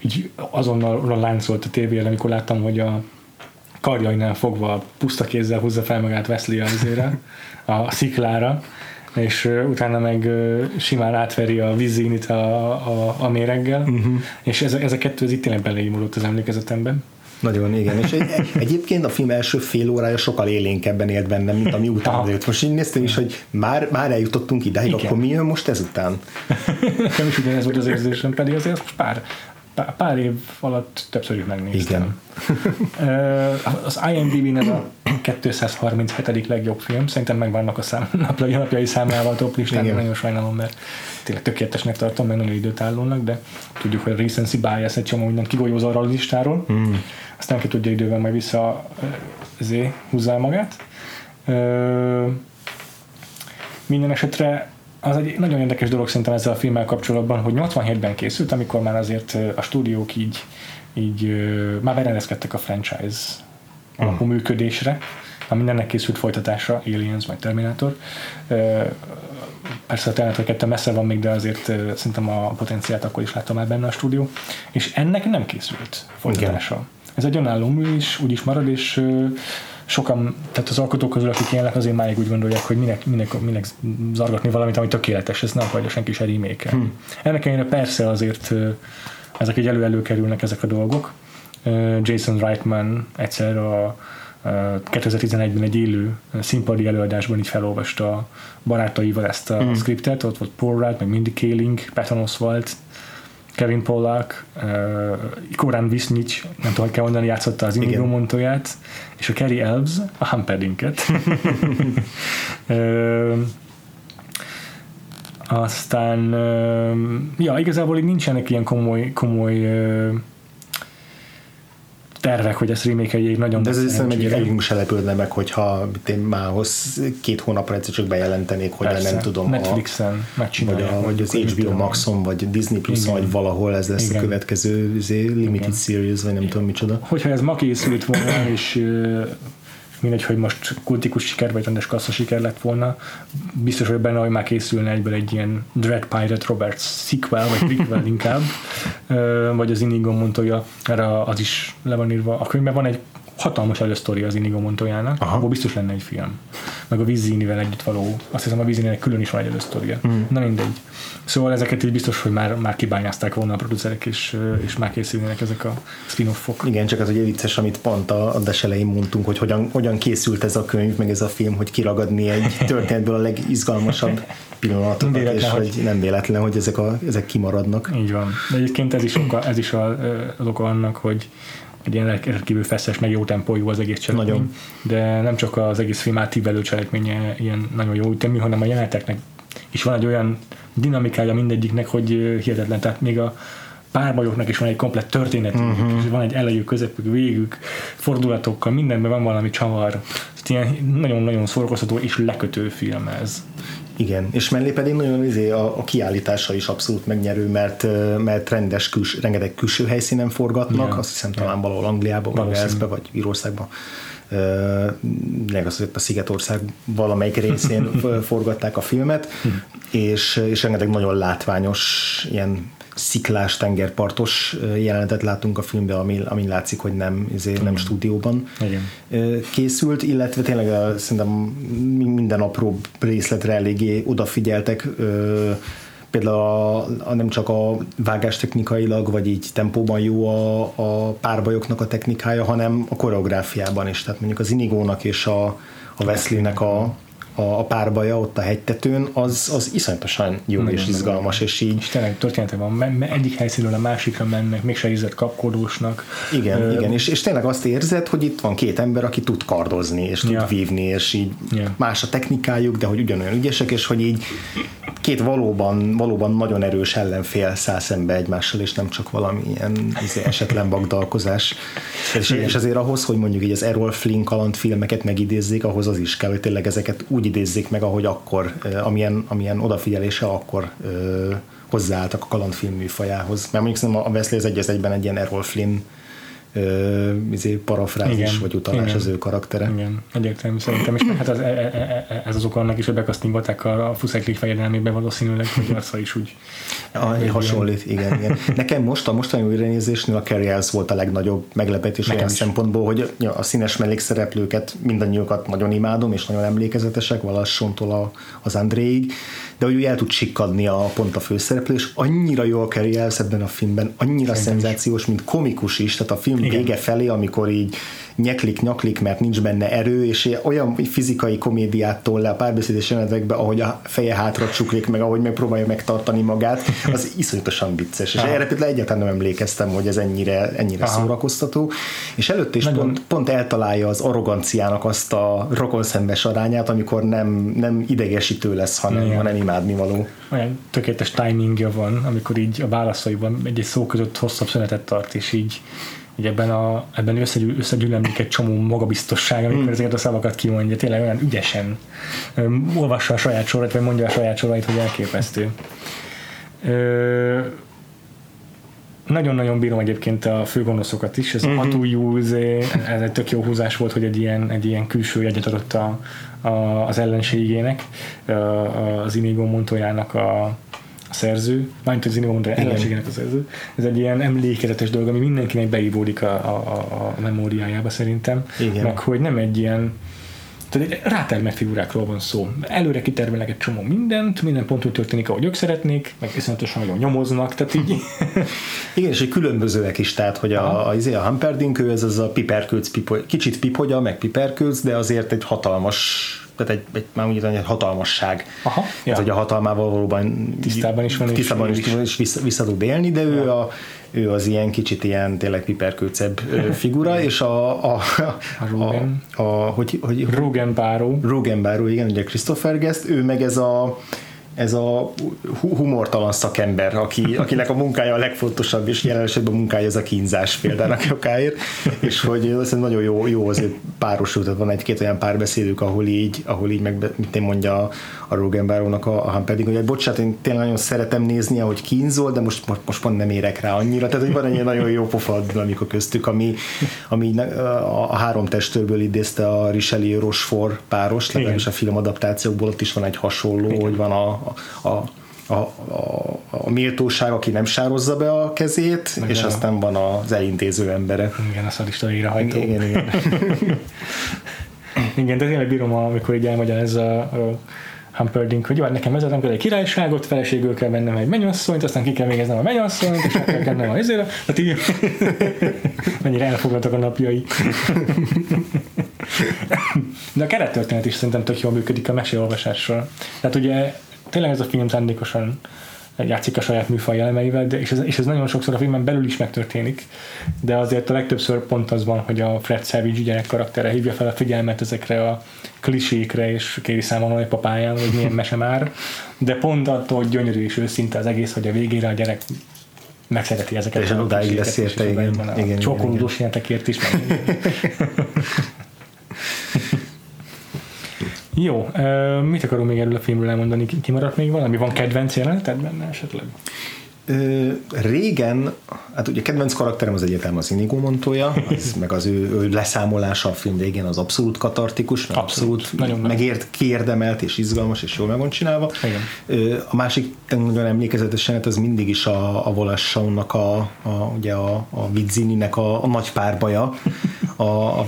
így azonnal láncolt a tévére, amikor láttam, hogy a karjainál fogva puszta kézzel húzza fel magát Wesley a, vizére, a sziklára, és utána meg simán átveri a vízinit a, a, a méreggel, uh-huh. és ez, ez a kettő az itt tényleg beleimulott az emlékezetemben. Nagyon, igen. És egy, egyébként a film első fél órája sokkal élénkebben élt bennem, mint ami utána Aha. jött. Most így néztem is, hogy már, már eljutottunk idáig, Igen. akkor mi jön most ezután? Nekem is ugyanez volt az érzésem, pedig azért most pár, pár, év alatt többször is megnéztem. Igen. [laughs] Az IMDb-nek a 237. legjobb film, szerintem megvannak a szám, naplai, napjai számával a top listán, nagyon sajnálom, mert tényleg tökéletesnek tartom, meg nagyon időtállónak, de tudjuk, hogy a recency bias egy csomó mindent kigolyóz arra a listáról, mm. aztán ki tudja idővel majd vissza húzza el magát. Ö, minden esetre az egy nagyon érdekes dolog szerintem ezzel a filmmel kapcsolatban, hogy 87-ben készült, amikor már azért a stúdiók így, így már berendezkedtek a franchise alapú működésre, ami ennek készült folytatása, Aliens vagy Terminator. Persze a Terminator 2 messze van még, de azért szerintem a potenciált akkor is láttam már benne a stúdió, és ennek nem készült folytatása. Ez egy önálló mű is, úgy is marad, és sokan, tehát az alkotók közül, akik jelenleg azért máig úgy gondolják, hogy minek, minek, minek zargatni valamit, ami tökéletes, ez nem akarja senki se remake hmm. Ennek ellenére persze azért ezek egy elő előkerülnek ezek a dolgok. Jason Reitman egyszer a ö, 2011-ben egy élő színpadi előadásban így felolvasta barátaival ezt a hmm. skriptet, ott volt Paul Rudd, meg Mindy Kaling, Patton Oswalt, Kevin Pollack, uh, Korán Visnich, nem tudom, hogy kell mondani, játszotta az Igen. Montoyát, és a Kerry Elves, a Humperdinket. Ö, [laughs] aztán, ö, ja, igazából így nincsenek ilyen komoly, komoly ö, tervek, hogy ezt remake nagyon De ez szerintem egyik egyikünk se lepődne meg, hogyha én mához két hónapra egyszer csak bejelentenék, hogy Persze, nem tudom, Netflixen vagy, megcsinálják. a, vagy az HBO. Maxon, vagy Disney Plus, Igen. vagy valahol ez lesz Igen. a következő izé, limited Igen. series, vagy nem tudom micsoda. hogyha ez ma készült volna, és mindegy, hogy most kultikus siker, vagy rendes kassza siker lett volna, biztos, hogy benne, hogy már készülne egyből egy ilyen Dread Pirate Roberts sequel, vagy prequel [laughs] inkább, vagy az Inigo Montoya, erre az is le van írva. A könyvben van egy hatalmas elősztori az Inigo Montoyának, Aha. abból biztos lenne egy film. Meg a Vizinivel együtt való, azt hiszem a Vizininek külön is van egy elősztoria. Hmm. Na mindegy. Szóval ezeket így biztos, hogy már, már kibányázták volna a producerek, és, és már készülnének ezek a spin-offok. Igen, csak az ugye vicces, amit pont a adás elején mondtunk, hogy hogyan, hogyan készült ez a könyv, meg ez a film, hogy kiragadni egy [laughs] történetből a legizgalmasabb pillanatokat, Véletlen, és hogy- hogy nem véletlen, hogy ezek, a, ezek kimaradnak. Így van. De egyébként ez is, oka, ez is a, az oka annak, hogy egy ilyen rendkívül feszes, meg jó tempójú az egész cselekmény. Nagyon. De nem csak az egész film átívelő cselekménye ilyen nagyon jó ütemű, hanem a jeleneteknek is van egy olyan dinamikája mindegyiknek, hogy hihetetlen. Tehát még a párbajoknak is van egy komplett történetük, uh-huh. és van egy elejük, közepük, végük, fordulatokkal, mindenben van valami csavar. Ilyen nagyon-nagyon szórakoztató és lekötő film ez. Igen, és mellé pedig nagyon izé, a, a kiállítása is abszolút megnyerő, mert, mert rendes küls, rengeteg külső helyszínen forgatnak, Igen. azt hiszem talán valahol Angliában, vagy. Walesbe, vagy Írországban. Az, a Szigetország valamelyik részén [laughs] forgatták a filmet, és, és rengeteg nagyon látványos ilyen sziklás, tengerpartos jelenetet látunk a filmben, ami, ami látszik, hogy nem, izé, nem stúdióban Igen. készült, illetve tényleg ö, szerintem minden apró részletre eléggé odafigyeltek, például a, a, nem csak a vágás technikailag, vagy így tempóban jó a, a párbajoknak a technikája, hanem a koreográfiában is. Tehát mondjuk az Inigónak és a, a Wesleynek a a párbaja ott a hegytetőn, az, az iszonyatosan jó Nagyon és izgalmas, és így És tényleg története van, me- me- egyik helyszínről a másikra mennek, mégse érzed kapkodósnak. Igen, Ö, igen, és, és tényleg azt érzed, hogy itt van két ember, aki tud kardozni, és tud Ja. vívni, és így Ja. más a technikájuk, de hogy ugyanolyan ügyesek, és hogy így két valóban, valóban nagyon erős ellenfél száll szembe egymással, és nem csak valami ilyen izé, esetlen bagdalkozás. És, és azért ahhoz, hogy mondjuk így az Errol Flynn kalandfilmeket megidézzék, ahhoz az is kell, hogy tényleg ezeket úgy idézzék meg, ahogy akkor, amilyen, amilyen odafigyelése akkor hozzáálltak a kalandfilm műfajához. Mert mondjuk szerintem a Wesley az egy egyben egy ilyen Errol Flynn izé, parafrázis, Igen, vagy utalás igen. az ő karaktere. Igen, egyértelmű szerintem. És hát az, e- e- e- ez az oka annak is, hogy bekasztingolták a, a Fuszeklik fejedelmébe valószínűleg, hogy arca is úgy. A, hasonlít, igen, igen. Nekem most a mostani újranézésnél a Carrie Ells volt a legnagyobb meglepetés Nekem olyan is. szempontból, hogy a színes mellékszereplőket mindannyiukat nagyon imádom, és nagyon emlékezetesek, Valassontól a, az Andréig, de hogy úgy el tud sikkadni a pont a főszereplő, és annyira jó a Carrie Ells ebben a filmben, annyira szenzációs, mint komikus is, tehát a film Igen. vége felé, amikor így nyeklik, nyaklik, mert nincs benne erő, és olyan fizikai komédiától le a párbeszédes jelenetekbe, ahogy a feje hátra csuklik, meg ahogy megpróbálja megtartani magát, az iszonyatosan vicces. És Aha. erre például egyáltalán nem emlékeztem, hogy ez ennyire, ennyire Aha. szórakoztató. És előtte is Nagyon. pont, pont eltalálja az arroganciának azt a rokonszembes arányát, amikor nem, nem idegesítő lesz, hanem, Igen. hanem imádnivaló. Olyan tökéletes timingja van, amikor így a válaszaiban egy-egy szó között hosszabb szünetet tart, és így így ebben, a, ebben összegyűl, összegyűlömlik egy csomó magabiztosság, amikor mm. ezeket a szavakat kimondja, tényleg olyan ügyesen öm, olvassa a saját sorait, vagy mondja a saját sorait, hogy elképesztő. Ö, nagyon-nagyon bírom egyébként a főgonoszokat is, ez mm-hmm. Atu Júzé, ez egy tök jó húzás volt, hogy egy ilyen, egy ilyen külső jegyet adott a, a, az ellenségének, az Inigo Montoya-nak a, a szerző, mármint az Montoya ellenségének a szerző. Ez egy ilyen emlékezetes dolog, ami mindenkinek beívódik a, a, a, memóriájába szerintem. Igen. Meg hogy nem egy ilyen tehát egy rátermelt figurákról van szó. Előre kitermelnek egy csomó mindent, minden pont úgy történik, ahogy ők szeretnék, meg iszonyatosan nagyon nyomoznak, tehát így [laughs] Igen, és hogy különbözőek is, tehát hogy a, a, izé, a Humperdinck, ő ez az a piperkőc, pipo, kicsit pipogya, meg piperkőc, de azért egy hatalmas tehát egy, egy már úgy egy hatalmasság. Aha, ja. Tehát, hogy a hatalmával valóban Tisztában is van, tisztában is, is. és vissza, vissza tud élni, de ő, a, ő az ilyen kicsit ilyen tényleg piperkőcebb figura, [laughs] és a, a, a, a, Rogan. a hogy, hogy, Rogan Báró. Rogan Barrow, igen, ugye Christopher Guest, ő meg ez a ez a hu- humortalan szakember, aki, akinek a munkája a legfontosabb, és jelen esetben a munkája ez a kínzás például a okáért, és hogy szerintem nagyon jó, jó azért párosult, van egy-két olyan párbeszédük, ahol így, ahol így meg, mint én mondja a Rogan Barrow-nak a, a Humperdinck, hogy bocsánat, én tényleg nagyon szeretem nézni, ahogy kínzol, de most, most, pont nem érek rá annyira, tehát hogy van egy nagyon jó pofa dinamika köztük, ami, ami a, a három testőrből idézte a Richelieu Rochefort páros, legalábbis a filmadaptációkból ott is van egy hasonló, Igen. hogy van a, a, a a, a, a méltóság, aki nem sározza be a kezét, Meg és a- aztán van az elintéző embere. Igen, a szadista végrehajtó. Igen, igen. [laughs] Igen, de tényleg bírom, amikor így elmagyarázza a Humperdinck, hogy jó, hát nekem vezetem kell egy királyságot, feleségül kell vennem egy mennyasszonyt, aztán ki kell végeznem a mennyasszonyt, és meg kell kennem a izére. Hát így [laughs] mennyire elfogadtak a napjai. De a kerettörténet is szerintem tök jól működik a meséolvasással. Tehát ugye tényleg ez a film szándékosan játszik a saját műfaj elemeivel, de, és, ez, és ez nagyon sokszor a filmen belül is megtörténik, de azért a legtöbbször pont az van, hogy a Fred Savage gyerek karaktere hívja fel a figyelmet ezekre a klisékre, és kéri számon a papáján, hogy milyen mese már, de pont attól, hogy gyönyörű és őszinte az egész, hogy a végére a gyerek megszereti ezeket. És odáig lesz érte, igen. Igen, igen, Csókolódós jelentekért is. Meg. [laughs] Jó, mit akarunk még erről a filmről elmondani? Ki- Kimaradt még valami? Van kedvenc jeleneted benne esetleg? Ö, régen, hát ugye kedvenc karakterem az egyetem az Inigo Montoya, az, meg az ő, ő leszámolása a film végén az abszolút katartikus, meg Abszolút. abszolút, Nagyon megért, kiérdemelt és izgalmas és jól meg van csinálva. Igen. Ö, a másik nagyon emlékezetes jelenet az mindig is a, a Wallace Shawn-nak a, a, ugye a, a Vizzini-nek a, a nagy párbaja a, a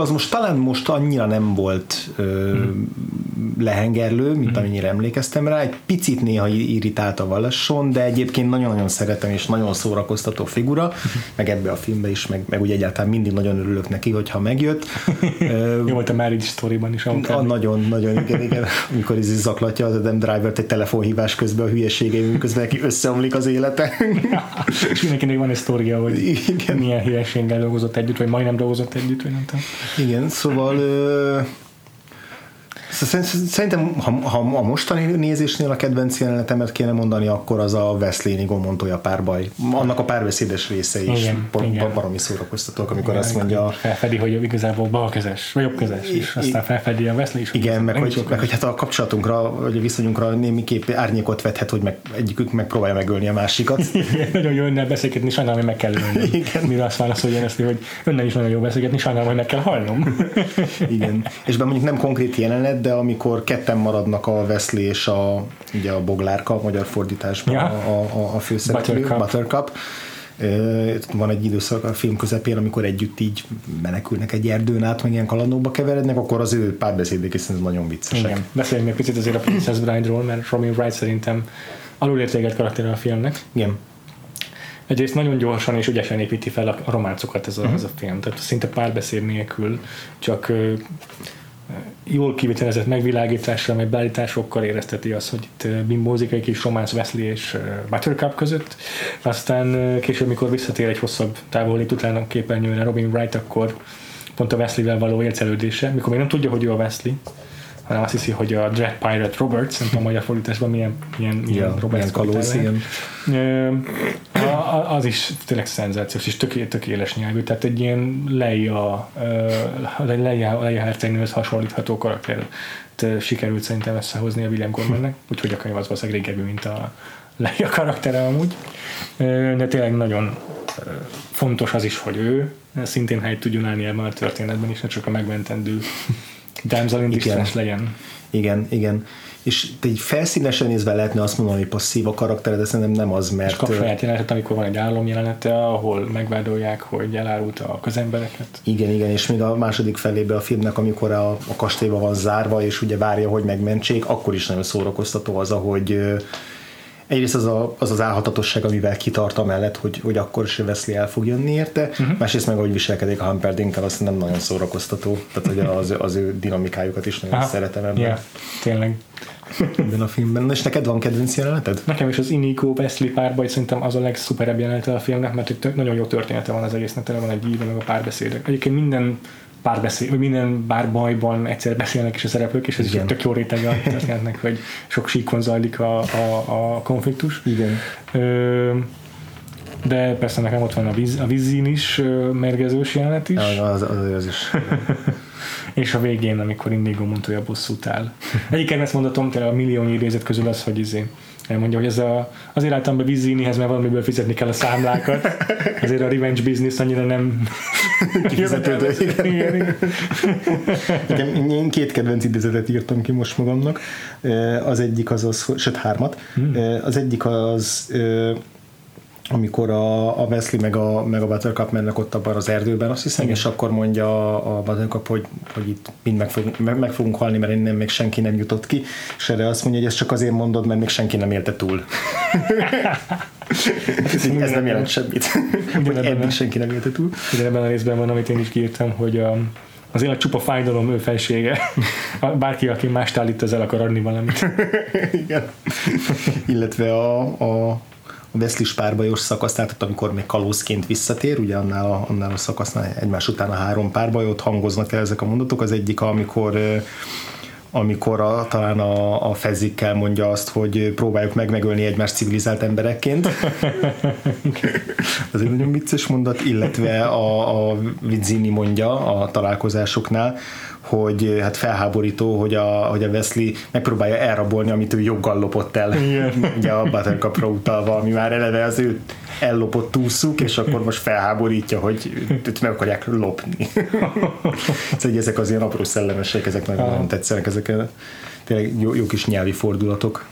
az most talán most annyira nem volt ö, lehengerlő, mint amennyire emlékeztem rá, egy picit néha irritált a Wallace Shawn, de egyébként nagyon-nagyon szeretem, és nagyon szórakoztató figura, meg ebbe a filmbe is, meg, meg ugye egyáltalán mindig nagyon örülök neki, hogyha megjött. [laughs] Jó volt a Marriage Story-ban is. A, nagyon, nagyon, igen, igen. [laughs] Amikor ez zaklatja az Adam Driver-t egy telefonhívás közben a hülyeségeim közben neki összeomlik az élete. [laughs] és mindenkinek van egy sztoria, hogy igen. milyen hülyeséggel dolgozott együtt, vagy majdnem dolgozott együtt, vagy nem tudom. Igen, szóval Szerintem, ha, ha a mostani nézésnél a kedvenc jelenetemet kéne mondani, akkor az a Wesley Inigo Montoya párbaj. Annak a párbeszédes része is igen, igen. baromi szórakoztatók, amikor igen, azt mondja... Felfedi, hogy igazából balkezes, vagy jobbkezes is, aztán felfedi a Wesley is. Igen, meg hogy, meg hogy hát a kapcsolatunkra, vagy a viszonyunkra némiképp árnyékot vethet, hogy meg, egyikük megpróbálja megölni a másikat. [laughs] Igen, nagyon jó önnel beszélgetni, sajnálom, hogy meg kell ölni. Igen. Mire azt válaszolja ezt, hogy önnel is nagyon jó beszélgetni, sajnálom, hogy meg kell hallnom. Igen. És be mondjuk nem konkrét jelenet, de amikor ketten maradnak a Wesley és a, ugye a Boglárka, a magyar fordításban ja. a, a, a főszereplő, Buttercup. Buttercup. Van egy időszak a film közepén, amikor együtt így menekülnek egy erdőn át, meg ilyen kalandóba keverednek, akkor az ő párbeszédek is nagyon viccesek. Igen. Beszéljünk még picit azért a Princess Bride-ról, mert Robin Wright szerintem alulértékelt karakter a filmnek. Igen egyrészt nagyon gyorsan és ügyesen építi fel a románcokat ez a, uh-huh. ez a film, tehát szinte párbeszéd nélkül, csak jól kivitelezett megvilágításra, meg beállításokkal érezteti azt, hogy itt bimbózik egy kis románc Wesley és Buttercup között. Aztán később, mikor visszatér egy hosszabb távolít utána képernyőre Robin Wright, akkor pont a Wesley-vel való ércelődése, mikor még nem tudja, hogy ő a Wesley, hanem azt hiszi, hogy a Dread Pirate Roberts, nem tudom, a magyar fordításban milyen, milyen, milyen ja, Roberts kalóz, igen. Az is tényleg szenzációs, és töké, tökéles nyelvű, tehát egy ilyen Leia, Leia, Leia hercegnőhöz hasonlítható karakter sikerült szerintem összehozni a William Gormannek, úgyhogy a könyv az valószínűleg régebbi, mint a Leia karaktere amúgy. De tényleg nagyon fontos az is, hogy ő szintén helyt tudjon állni ebben a történetben is, ne csak a megmentendő In distress legyen. Igen, igen. És egy felszínesen nézve lehetne azt mondani, hogy passzív a karakter, de szerintem nem az, mert... És kap saját jelenetet, amikor van egy álom jelenete, ahol megvádolják, hogy elárult a közembereket. Igen, igen, és még a második felébe a filmnek, amikor a, a kastélyba van zárva, és ugye várja, hogy megmentsék, akkor is nagyon szórakoztató az, ahogy egyrészt az, a, az az álhatatosság, amivel kitart mellett, hogy, hogy akkor is Wesley el fog jönni érte, uh-huh. másrészt meg, hogy viselkedik a Humperdinkel, azt nem nagyon szórakoztató, tehát hogy az, az ő dinamikájukat is nagyon Aha. szeretem ebben. Yeah, tényleg. Ebben a filmben. És neked van kedvenc jeleneted? Nekem is az Inigo Wesley párbaj szerintem az a legszuperebb jelenete a filmnek, mert itt nagyon jó története van az egésznek, tele van egy írva, meg a párbeszédek. Egyébként minden párbeszéd, vagy minden bár bajban egyszer beszélnek is a szereplők, és ez Igen. is tök jó rétege a történetnek, hogy sok síkon zajlik a, a, a konfliktus. Igen. Ö, de persze nekem ott van a, víz, a vízin is mérgezős jelenet is. Az, az, az is. [laughs] és a végén, amikor Indigo Montoya bosszút áll. Egyiken ezt mondatom, tényleg a millió idézet közül az, hogy izé, elmondja, hogy ez a, azért álltam be Vizinihez, mert valamiből fizetni kell a számlákat. Ezért a revenge business annyira nem [laughs] kifizetődő. igen, igen. igen. Én két kedvenc idézetet írtam ki most magamnak. Az egyik az az, sőt hármat. Hmm. Az egyik az amikor a, a Wesley meg a, meg a Buttercup mennek ott abban az erdőben, azt hiszem, Igen. és akkor mondja a, a Buttercup, hogy, hogy itt mind meg fogunk, meg, meg fogunk halni, mert innen még senki nem jutott ki, és erre azt mondja, hogy ezt csak azért mondod, mert még senki nem élte túl. [laughs] ez, ez nem jelent semmit, [laughs] hogy eddig senki nem élte túl. Ugyanebben a részben van, amit én is kiírtam, hogy a, az élet csupa fájdalom ő felsége. [laughs] Bárki, aki mást állít, az el akar adni valamit. Igen. Illetve a, a Wesley párbajos szakasz, tehát amikor még kalózként visszatér, ugye annál a, annál a szakasznál egymás után a három párbajot hangoznak el ezek a mondatok. Az egyik, amikor amikor a, talán a, a fezikkel mondja azt, hogy próbáljuk meg megölni egymást civilizált emberekként. [laughs] Ez egy nagyon vicces mondat, illetve a, a Vizzini mondja a találkozásoknál, hogy hát felháborító, hogy a, hogy a Wesley megpróbálja elrabolni, amit ő joggal lopott el. Igen. Ugye a Buttercupra utalva, ami már eleve az ő ellopott túszuk, és akkor most felháborítja, hogy meg akarják lopni. [laughs] szóval ezek az ilyen apró szellemesek, ezek nagyon, nagyon tetszenek, ezek tényleg jó, jó kis nyelvi fordulatok.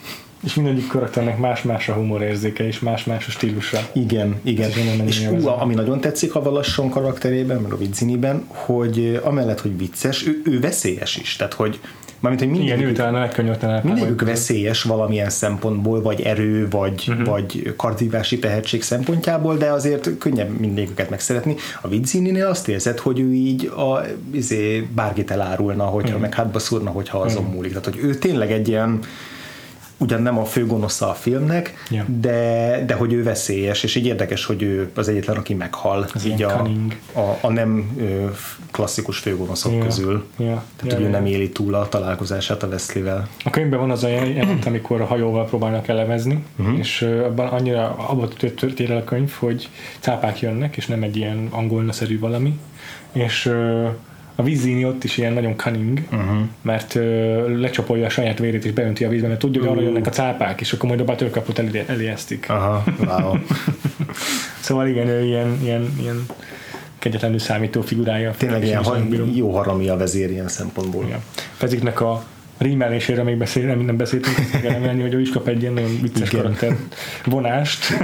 És mindegyik karakternek más-más a humorérzéke, és más-más a stílusa. Igen, igen. És ú, ami nagyon tetszik a Valasson karakterében, meg a Vizziniben, hogy amellett, hogy vicces, ő, ő veszélyes is. Tehát, hogy Mármint, hogy Igen, ő mindegyikük, talán a legkönnyűtlen mindegyikük veszélyes valamilyen szempontból, vagy erő, vagy, uh-huh. vagy kardívási tehetség szempontjából, de azért könnyebb mindegyiküket megszeretni. A Vizzininél azt érzed, hogy ő így a, izé, bárkit elárulna, hogyha uh-huh. meg hátba szúrna, hogyha azon uh-huh. múlik. Tehát, hogy ő tényleg egy ilyen ugyan nem a főgonosza a filmnek, Ja. de, de hogy ő veszélyes, és így érdekes, hogy ő az egyetlen, aki meghal Az így a, a, a nem klasszikus főgonoszok Ja. közül. Ja. Tehát, Ja, hogy ő nem éli túl a találkozását a Wesley-vel. A könyvben van az a jelent, amikor a hajóval próbálnak elevezni, uh-huh. és ö, abban annyira abban történt el a könyv, hogy cápák jönnek, és nem egy ilyen angolnaszerű valami, és a Vizzini ott is ilyen nagyon cunning, uh-huh. mert ö, lecsapolja a saját vérét és beönti a vízbe, mert tudja, hogy arra jönnek a cápák, és akkor majd a buttercupot elé, eléjesztik. Aha, wow. [laughs] Szóval igen, ő ilyen, ilyen, ilyen kegyetlenül számító figurája. Tényleg ilyen ha, jó harami a vezér ilyen szempontból. Igen. Feziknek a rímelésére még beszél, nem, nem beszéltünk, ezt kell emelni, hogy ő is kap egy ilyen nagyon vicces Igen. karakter [laughs] vonást. [laughs]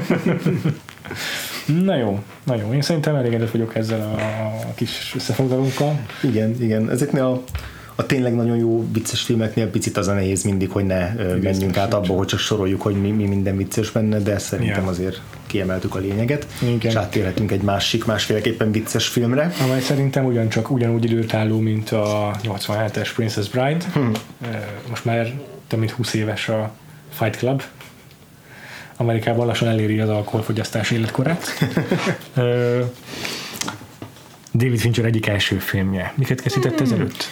Na jó, na jó. Én szerintem elégedett vagyok ezzel a, a kis összefoglalónkkal. Igen, igen. Ezeknél a, a tényleg nagyon jó vicces filmeknél picit az a nehéz mindig, hogy ne ö, menjünk át abba, hogy csak soroljuk, hogy mi, mi minden vicces benne, de szerintem Ja. azért kiemeltük a lényeget, Igen. és áttérhetünk egy másik, másféleképpen vicces filmre. amely szerintem ugyancsak ugyanúgy időtálló, mint a 87-es Princess Bride. Hm. Most már több mint 20 éves a Fight Club. Amerikában lassan eléri az alkoholfogyasztás életkorát. [laughs] David Fincher egyik első filmje. Miket készített ezelőtt?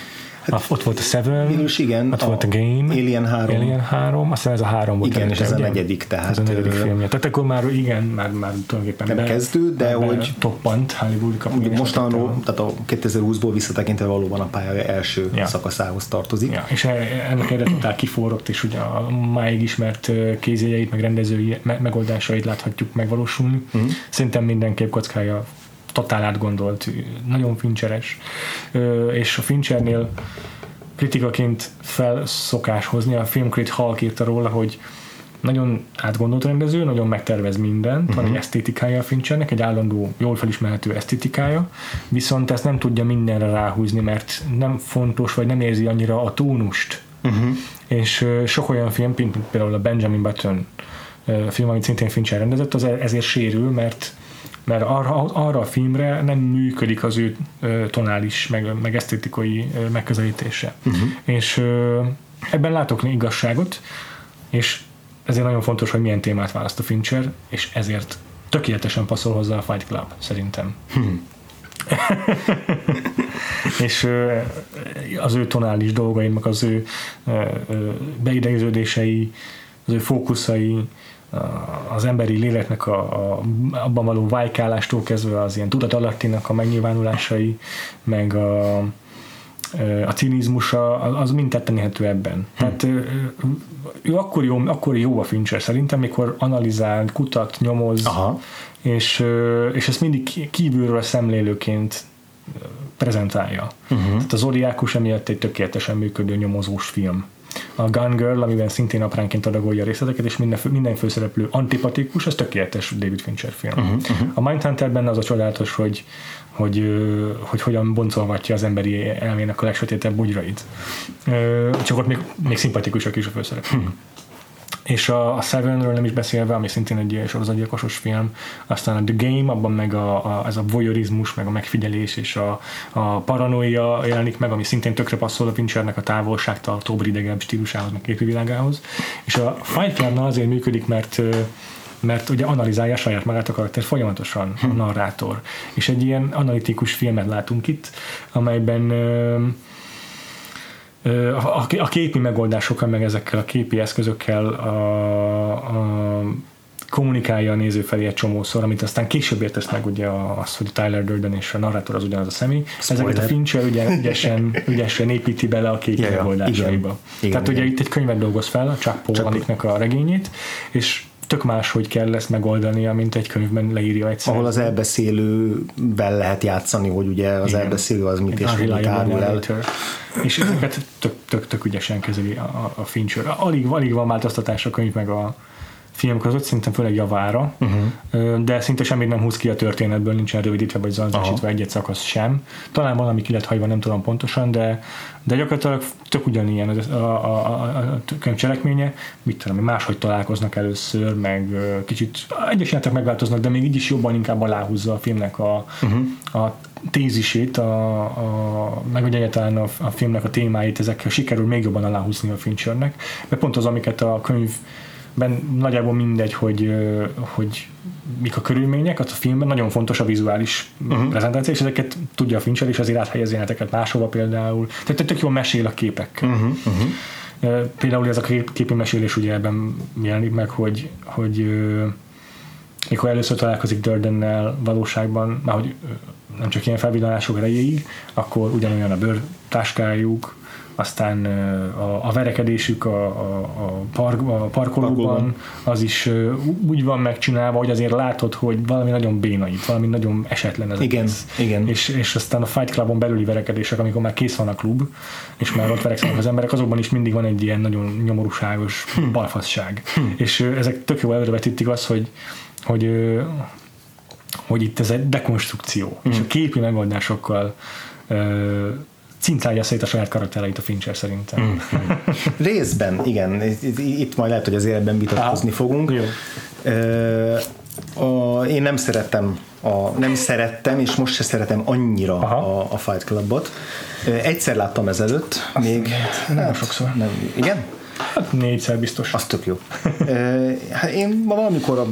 A- Ott volt a Seven, Végülis igen, ott volt a Game, Alien 3. Alien 3, aztán ez a három volt. Igen, és ez a negyedik, tehát, Ez a negyedik filmje. Tehát akkor már igen, már, már tulajdonképpen Nem kezdő, de hogy- toppant Hollywood kapcsolatban. Mostanról, tehát a 2020-ból visszatekintve valóban a pálya első Ja. szakaszához tartozik. Ja, és e- ennek egyre totál kiforrott, és ugye a máig ismert kézjegyeit, meg rendezői me- megoldásait láthatjuk megvalósulni. Uh-huh. Szerintem mindenképp kockája totál átgondolt, nagyon fincseres, és a Finchernél kritikaként fel szokás hozni, a Filmcrit Hulk írta róla, hogy nagyon átgondolt rendező, nagyon megtervez mindent, uh-huh. van egy esztétikája a Finchernek, egy állandó, jól felismerhető esztétikája, viszont ezt nem tudja mindenre ráhúzni, mert nem fontos, vagy nem érzi annyira a tónust. Uh-huh. És sok olyan film, például a Benjamin Button film, amit szintén Fincher rendezett, az e- ezért sérül, mert mert arra, arra a filmre nem működik az ő tonális, meg, meg esztétikai megközelítése. Uh-huh. És ebben látok igazságot, és ezért nagyon fontos, hogy milyen témát választ a Fincher, és ezért tökéletesen passzol hozzá a Fight Club, szerintem. [laughs] és ö, az ő tonális dolgai, meg az ő beidegződései, az ő fókuszai, az emberi léleknek a, a, abban való vájkálástól kezdve az ilyen tudatalattinak a megnyilvánulásai, meg a, a cinizmusa, az- mind tetten érhető ebben. Tehát ö, ő akkor jó, akkor jó a Fincher szerintem, mikor analizál, kutat, nyomoz, Aha. és, és ezt mindig kívülről szemlélőként prezentálja. Uh-huh. Tehát az Zodiákus emiatt egy tökéletesen működő nyomozós film. A Gun Girl, amiben szintén apránként adagolja a részleteket, és minden, fő, minden főszereplő antipatikus, az tökéletes David Fincher film. Uh-huh, uh-huh. A Mindhunterben az a csodálatos, hogy, hogy, hogy hogyan boncolgatja az emberi elmének a legsötétebb bugyrait. Csak ott még, még szimpatikusak is a főszereplők. És a, a Sevenről nem is beszélve, ami szintén egy sorozatgyilkosos film, aztán a The Game, abban meg a, a, ez a voyeurizmus, meg a megfigyelés és a, a paranoia jelenik meg, ami szintén tökre passzol a Finchernek a távolságtartóbb, idegebb stílusához, meg képi világához. És a Fight Clubnál azért működik, mert mert ugye analizálja saját magát a karakter folyamatosan, a narrátor. És egy ilyen analitikus filmet látunk itt, amelyben a, a képi megoldásokkal, meg ezekkel a képi eszközökkel a, a kommunikálja a néző felé egy csomószor, amit aztán később értesz meg ugye az, hogy Tyler Durden és a narrátor az ugyanaz a személy. Spoiler. Ezeket a Fincher ugye ügyesen, ügyesen építi bele a képi Ja, megoldásaiba. igen. Igen, Tehát ugye igen. itt egy könyvet dolgoz fel, a Chuck Palahniuknak a regényét, és tök más, hogy kell ezt megoldania, mint egy könyvben leírja egyszer. Ahol az elbeszélővel lehet játszani, hogy ugye az Igen. elbeszélő az mit és hogy mit árul el. És ezeket tök, tök, tök ügyesen kezeli a, a Fincher. Alig, alig van változtatás a könyv meg a film között, szerintem főleg javára, uh-huh. de szinte semmit nem húz ki a történetből, nincsen rövidítve vagy zanzásítva egy szakasz sem. Talán valami ki lett hagyva, nem tudom pontosan, de, de gyakorlatilag tök ugyanilyen a, a, a, a könyv cselekménye, mit tudom, máshogy találkoznak először, meg kicsit egyes jelentek megváltoznak, de még így is jobban inkább aláhúzza a filmnek a, uh-huh. a tézisét, a, a, meg ugye egyáltalán a, a filmnek a témáit, ezekkel sikerül még jobban aláhúzni a Finchernek, mert pont az, amiket a könyv ben nagyjából mindegy, hogy, hogy mik a körülmények, az a filmben nagyon fontos a vizuális uh-huh. prezentáció, és ezeket tudja a Fincher, és azért áthelyezi jeleneteket máshova például. Tehát tök jól mesél a képek. Uh-huh. Uh-huh. Például ez a képi mesélés ugye ebben jelenik meg, hogy, hogy mikor először találkozik Durdennel valóságban, már hogy nem csak ilyen felvillanások erejéig, akkor ugyanolyan a bőrtáskájuk, aztán a, a verekedésük a, a, a, park, a parkolóban, az is úgy van megcsinálva, hogy azért látod, hogy valami nagyon béna itt, valami nagyon esetlen ez igen, igen. És, és aztán a Fight Clubon belüli verekedések, amikor már kész van a klub, és már ott verekszenek az emberek, azokban is mindig van egy ilyen nagyon nyomorúságos hm. balfasság. Hm. És ezek tök jó előrevetítik azt, hogy, hogy hogy itt ez egy dekonstrukció, mm. és a képi megoldásokkal cincálja szét a saját karaktereit a Fincher szerintem. Mm. Részben, igen. Itt majd lehet, hogy az életben vitatkozni fogunk. Jó. a, én nem szerettem a, nem szerettem, és most se szeretem annyira a, a Fight Clubot. Egyszer láttam ezelőtt, Azt még... Nem hát, sokszor. Nem, igen? Hát négyszer biztos. Az tök jó. [laughs] hát én valamikor a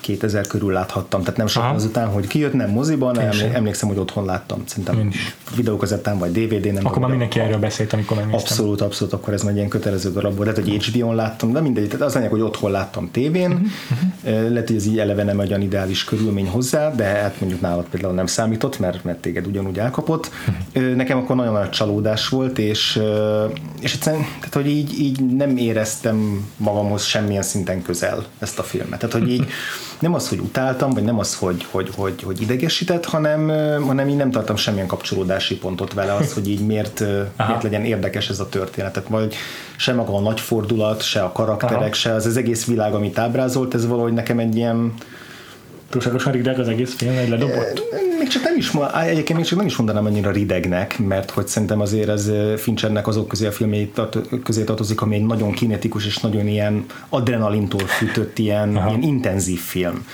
2000 körül láthattam, tehát nem sokan azután, hogy kijött, nem moziban, nem emlékszem, hogy otthon láttam. Szerintem videókazettán vagy DVD, nem Akkor már mindenki erről beszélt, amikor megnéztem. Abszolút, abszolút, akkor ez már ilyen kötelező darab volt. Lehet, hogy HBO-n láttam, de mindegy, tehát az lényeg, hogy otthon láttam tévén. Uh-huh. Lehet, hogy ez így eleve nem egy olyan ideális körülmény hozzá, de hát mondjuk nálad például nem számított, mert, mert téged ugyanúgy elkapott. Uh-huh. Nekem akkor nagyon nagy csalódás volt, és, és egyszerűen, tehát, hogy így, így nem éreztem magamhoz semmilyen szinten közel ezt a filmet. Tehát, hogy így nem az, hogy utáltam, vagy nem az, hogy, hogy, hogy, hogy idegesített, hanem, hanem így nem tartom semmilyen kapcsolódási pontot vele, az, hogy így miért, miért legyen érdekes ez a történet. Tehát vagy se maga a nagy fordulat, se a karakterek, Aha. se az, az egész világ, amit ábrázolt, ez valahogy nekem egy ilyen túlságosan rideg az egész film, egy ledobott? Még csak nem is, egyébként még csak nem is mondanám annyira ridegnek, mert hogy szerintem azért ez Finchernek azok közé a filmjei közé tartozik, ami egy nagyon kinetikus és nagyon ilyen adrenalintól fűtött, ilyen, ilyen intenzív film.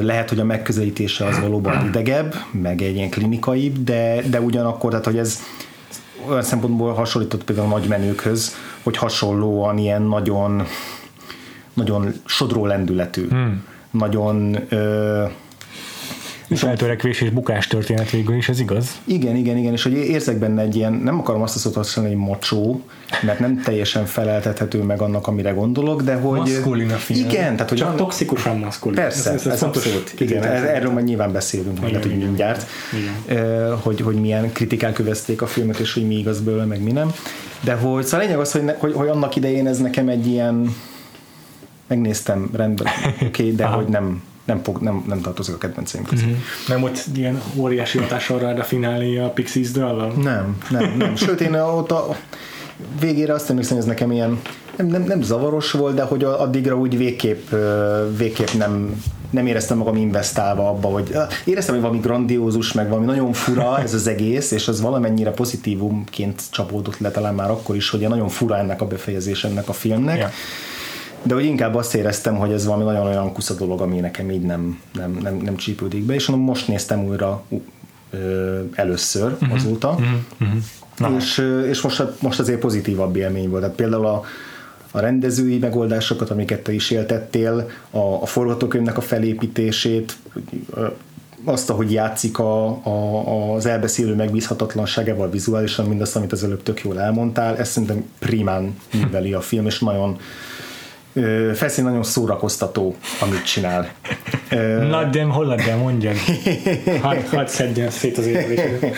Lehet, hogy a megközelítése az valóban idegebb, meg egy ilyen klinikaibb, de, de ugyanakkor, tehát hogy ez olyan szempontból hasonlított például a nagy menőkhöz, hogy hasonlóan ilyen nagyon nagyon sodró lendületű. Hmm nagyon ö, feltörekvés és bukás történet végül is, ez igaz? Igen, igen, igen, és hogy érzek benne egy ilyen, nem akarom azt a szót használni, hogy mocsó, mert nem teljesen feleltethető meg annak, amire gondolok, de hogy... Maszkulin a film. Igen, tehát hogy... Csak toxikusan maszkulin. Persze, ez, ez, ez abszolút. Igen, erről majd nyilván beszélünk, majd lehet, hogy mindjárt, igen. hogy, hogy milyen kritikák övezték a filmet, és hogy mi igaz belőle, meg mi nem. De hogy, szóval lényeg az, hogy, ne, hogy, hogy annak idején ez nekem egy ilyen megnéztem rendben, [laughs] oké, okay, de hogy nem, nem, fog, nem, nem tartozik a kedvenceim közé. Mm-hmm. Nem volt ilyen óriási hatással rád a finálé a Pixies dallal? Nem, nem, nem. Sőt, én ott a végére azt emlékszem, hogy ez nekem ilyen nem, nem, nem zavaros volt, de hogy addigra úgy végképp, végképp nem, nem éreztem magam investálva abba, hogy éreztem, hogy valami grandiózus, meg valami nagyon fura ez az egész, és az valamennyire pozitívumként csapódott le talán már akkor is, hogy nagyon fura ennek a befejezés ennek a filmnek. Yeah de hogy inkább azt éreztem, hogy ez valami nagyon olyan kusza dolog, ami nekem így nem, nem, nem, nem csípődik be, és most néztem újra ö, először uh-huh. azóta, uh-huh. Uh-huh. és, és most, most azért pozitívabb élmény volt. Tehát például a, a rendezői megoldásokat, amiket te is éltettél, a, a forgatókönyvnek a felépítését, azt, ahogy játszik a, a, az elbeszélő megbízhatatlanságával vizuálisan, mindazt, amit az előbb tök jól elmondtál, ezt szerintem primán műveli a film, és nagyon, Feszén nagyon szórakoztató, amit csinál. Na, de hol de mondjad. Hadd had szedjen szét az érvelését.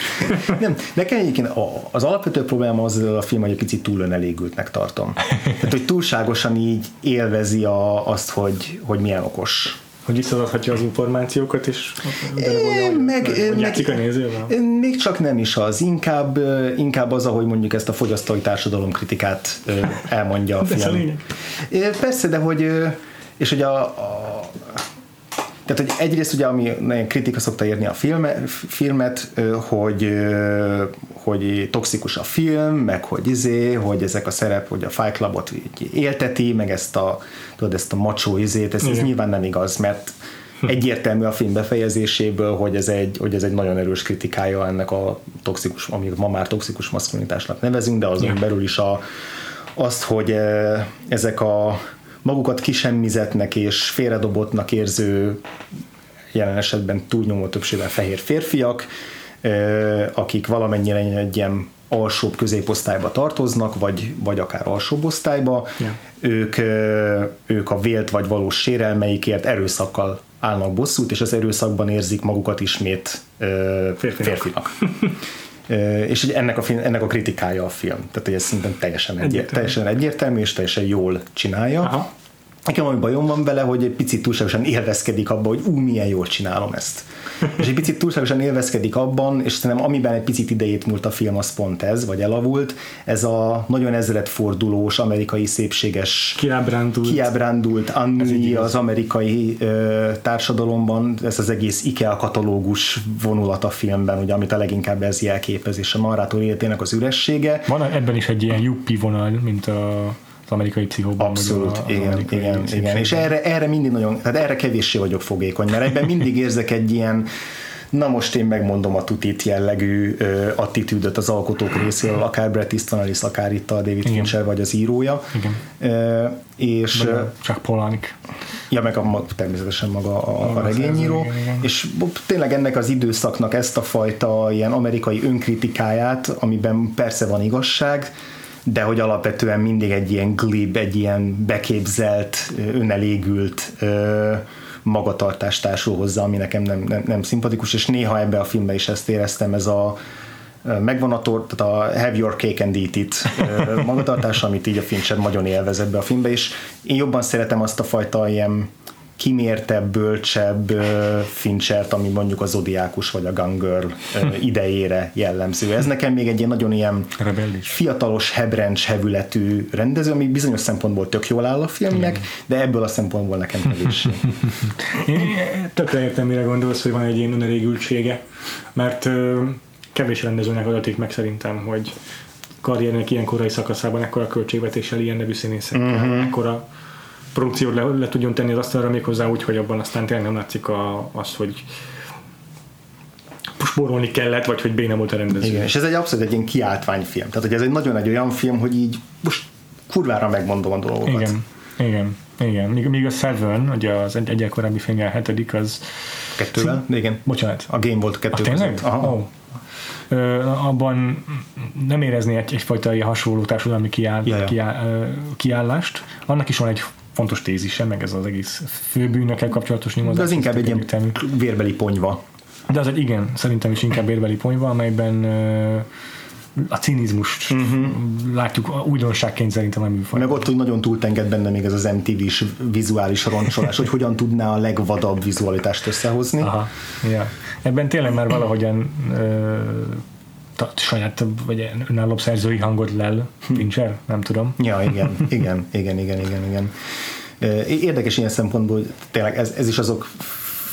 Nem, nekem egyébként az alapvető probléma az a film, hogy egy picit túl önelégültnek tartom. Tehát, hogy túlságosan így élvezi a, azt, hogy, hogy milyen okos hogy visszaadhatja az információkat, és é, meg, meg, a nézővel? Még csak nem is az, inkább, inkább az, ahogy mondjuk ezt a fogyasztói társadalom kritikát elmondja a [laughs] film. Lényeg. Persze, de hogy és ugye a, a tehát, hogy egyrészt ugye, ami nagyon kritika szokta érni a filme, filmet, hogy, hogy toxikus a film, meg hogy izé, hogy ezek a szerep, hogy a Fight Clubot élteti, meg ezt a, tudod, ezt a macsó izét, ez, ez nyilván nem igaz, mert hm. egyértelmű a film befejezéséből, hogy ez egy, hogy ez egy nagyon erős kritikája ennek a toxikus, amit ma már toxikus maszkulinitásnak nevezünk, de azon belül is a, azt, hogy ezek a magukat kisemmizetnek és félredobottnak érző jelen esetben túlnyomó többségben fehér férfiak, akik valamennyire egy ilyen alsóbb középosztályba tartoznak, vagy, vagy akár alsóbb osztályba, yeah. ők, ők a vélt vagy valós sérelmeikért erőszakkal állnak bosszút, és az erőszakban érzik magukat ismét férfinak. férfinak. [laughs] és hogy ennek a, film, ennek a kritikája a film. Tehát, hogy ez szerintem teljesen, egyértelmű. teljesen egyértelmű, és teljesen jól csinálja. Aha. Nekem ami bajom van vele, hogy egy picit túlságosan élvezkedik abban, hogy ú, milyen jól csinálom ezt. [laughs] és egy picit túlságosan élvezkedik abban, és szerintem amiben egy picit idejét múlt a film, az pont ez, vagy elavult, ez a nagyon ezredfordulós, amerikai szépséges kiábrándult, kiábrándult Anni az amerikai ö, társadalomban, ez az egész IKEA katalógus vonulat a filmben, ugye, amit a leginkább ez jelképez, és a narrátor életének az üressége. Van ebben is egy ilyen juppi vonal, mint a az amerikai pszichóban. Abszolút, a, igen, igen, igen. És erre, erre mindig nagyon, tehát erre kevéssé vagyok fogékony, mert ebben mindig érzek egy ilyen na most én megmondom a tutit jellegű uh, attitűdöt az alkotók részéről, akár Brett Easton Ellis, akár itt a David Igen. Fincher vagy az írója. Igen. Uh, és, a csak Polanyi. Ja, meg a, természetesen maga a, a, a regényíró. Igen, igen. És tényleg ennek az időszaknak ezt a fajta ilyen amerikai önkritikáját, amiben persze van igazság, de hogy alapvetően mindig egy ilyen glib, egy ilyen beképzelt, önelégült magatartást társul hozzá, ami nekem nem, nem, nem szimpatikus, és néha ebbe a filmbe is ezt éreztem, ez a megvan a tort, tehát a Have Your Cake and Eat It magatartás, amit így a Fincher nagyon élvez ebbe a filmbe, és én jobban szeretem azt a fajta ilyen kimértebb, bölcsebb Finchert, ami mondjuk a Zodiákus vagy a Gun Girl [laughs] idejére jellemző. Ez nekem még egy ilyen nagyon ilyen Rebellis. fiatalos, hebrencs, hevületű rendező, ami bizonyos szempontból tök jól áll a filmnek, Igen. de ebből a szempontból nekem kevés. [laughs] Tökre értem, mire gondolsz, hogy van egy ilyen önelégültsége, mert kevés rendezőnek adatik meg szerintem, hogy karriernek ilyen korai szakaszában ekkora költségvetéssel, ilyen nevű színészekkel, uh-huh. ekkora produkciót le, le tudjon tenni az asztalra méghozzá úgy, hogy abban aztán tényleg nem látszik a, az, hogy spórolni kellett, vagy hogy béna volt a rendező. Igen, és ez egy abszolút egy ilyen kiáltványfilm. Tehát, hogy ez egy nagyon egy olyan film, hogy így most kurvára megmondom a dolgokat. Igen, igen, igen. Míg, míg a Seven, ugye az egy, egyel korábbi filmje, a hetedik, az... Kettővel? Szín... Igen. Bocsánat. A game volt kettő ah, tényleg? Aha. Oh. Ö, abban nem érezni egy, egyfajta ilyen hasonló társadalmi kiáll, ja, ja. Kiáll, kiállást. Annak is van egy fontos tézise, meg ez az egész főbűnökkel kapcsolatos nyomozás. De az inkább egy ilyen vérbeli ponyva. De az egy igen, szerintem is inkább vérbeli ponyva, amelyben a cinizmust uh-huh. látjuk újdonságként szerintem a műfaj. Meg ott, hogy nagyon túltenged benne még ez az MTV-s vizuális roncsolás, hogy hogyan tudná a legvadabb vizualitást összehozni. Aha. Ja. Ebben tényleg már valahogyan saját vagy önállóbb szerzői hangot lel Fincher, nem tudom. Ja, igen, igen, igen, igen, igen, igen. Érdekes ilyen szempontból, hogy tényleg ez, ez is azok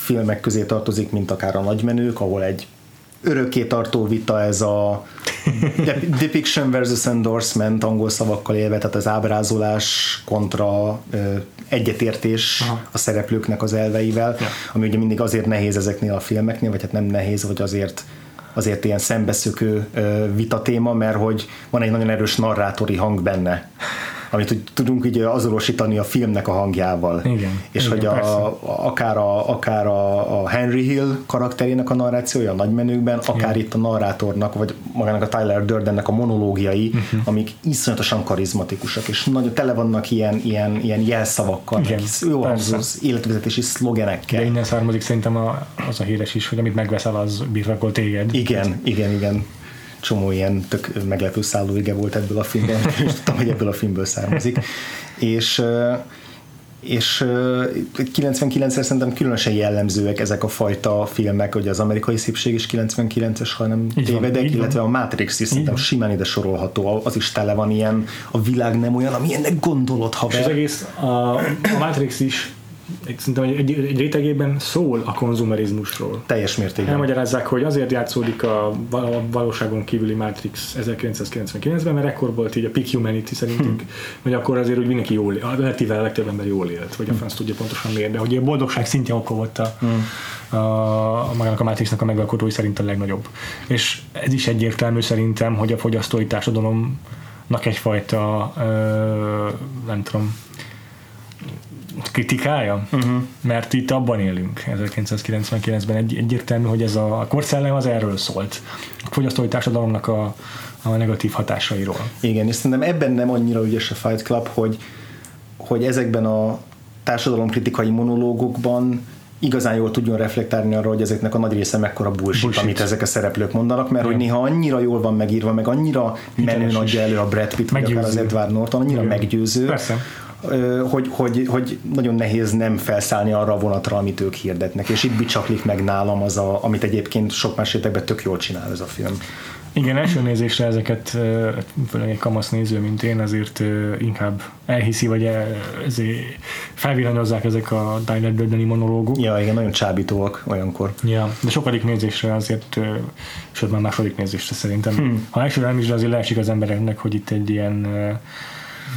filmek közé tartozik, mint akár a nagymenők, ahol egy örökké tartó vita ez a [laughs] depiction versus endorsement angol szavakkal élve, tehát az ábrázolás kontra egyetértés Aha. a szereplőknek az elveivel, ja. ami ugye mindig azért nehéz ezeknél a filmeknél, vagy hát nem nehéz, vagy azért azért ilyen szembeszökő vita téma, mert hogy van egy nagyon erős narrátori hang benne amit tudunk így azonosítani a filmnek a hangjával. Igen, és igen, hogy a, akár, a, akár a, a Henry Hill karakterének a narrációja a nagymenőkben, akár igen. itt a narrátornak, vagy magának a Tyler Durdennek a monológiai, uh-huh. amik iszonyatosan karizmatikusak, és nagyon tele vannak ilyen, ilyen, ilyen jelszavakkal, igen, jó hangzó életvezetési szlogenekkel. De innen származik szerintem a, az a híres is, hogy amit megveszel, az birrakol téged. Igen, igen, igen csomó ilyen tök meglepő szállóige volt ebből a filmben, [laughs] és tudtam, hogy ebből a filmből származik. És és ö, 99-re szerintem különösen jellemzőek ezek a fajta filmek, hogy az amerikai szépség is 99-es, ha nem Így tévedek, illetve van. a Matrix is szerintem simán ide sorolható, az is tele van ilyen, a világ nem olyan, amilyennek gondolod, És az haver. egész, a, a Matrix is szerintem egy, egy, rétegében szól a konzumerizmusról. Teljes mértékben. Elmagyarázzák, hogy azért játszódik a a valóságon kívüli Matrix 1999-ben, mert ekkor volt így a peak humanity szerintünk, Hm. hogy akkor azért úgy mindenki jól élt, a a legtöbb ember jól élt, vagy a franc tudja pontosan miért, de hogy a boldogság szintje akkor volt a, Hm. a, a magának a Matrixnak a megalkotói szerint a legnagyobb. És ez is egyértelmű szerintem, hogy a fogyasztói társadalomnak egyfajta, ö, nem tudom, kritikája, uh-huh. mert itt abban élünk 1999-ben egy, egyértelmű, hogy ez a, a korszellem az erről szólt. A fogyasztói társadalomnak a, a negatív hatásairól. Igen, és szerintem ebben nem annyira ügyes a Fight Club, hogy, hogy ezekben a társadalomkritikai monológokban igazán jól tudjon reflektálni arra, hogy ezeknek a nagy része mekkora bullshit, Bullshit. amit ezek a szereplők mondanak, mert hogy néha annyira jól van megírva, meg annyira menőn Hiteles adja elő a Brad Pitt, vagy akár az Meggyőző. Edward Norton, annyira Igen. meggyőző, Persze. Hogy, hogy, hogy nagyon nehéz nem felszállni arra a vonatra, amit ők hirdetnek, és itt bicsaklik meg nálam az, a, amit egyébként sok más rétegben tök jól csinál ez a film. Igen, első nézésre ezeket, főleg egy kamasz néző, mint én, azért inkább elhiszi, vagy el, felvillanyozzák ezek a Tyler Durden-i monológok. Ja, igen, nagyon csábítóak olyankor. Ja, de sokadik nézésre azért, sőt már második nézésre szerintem. Hmm. Ha elsőre nem is, de azért leesik az embereknek, hogy itt egy ilyen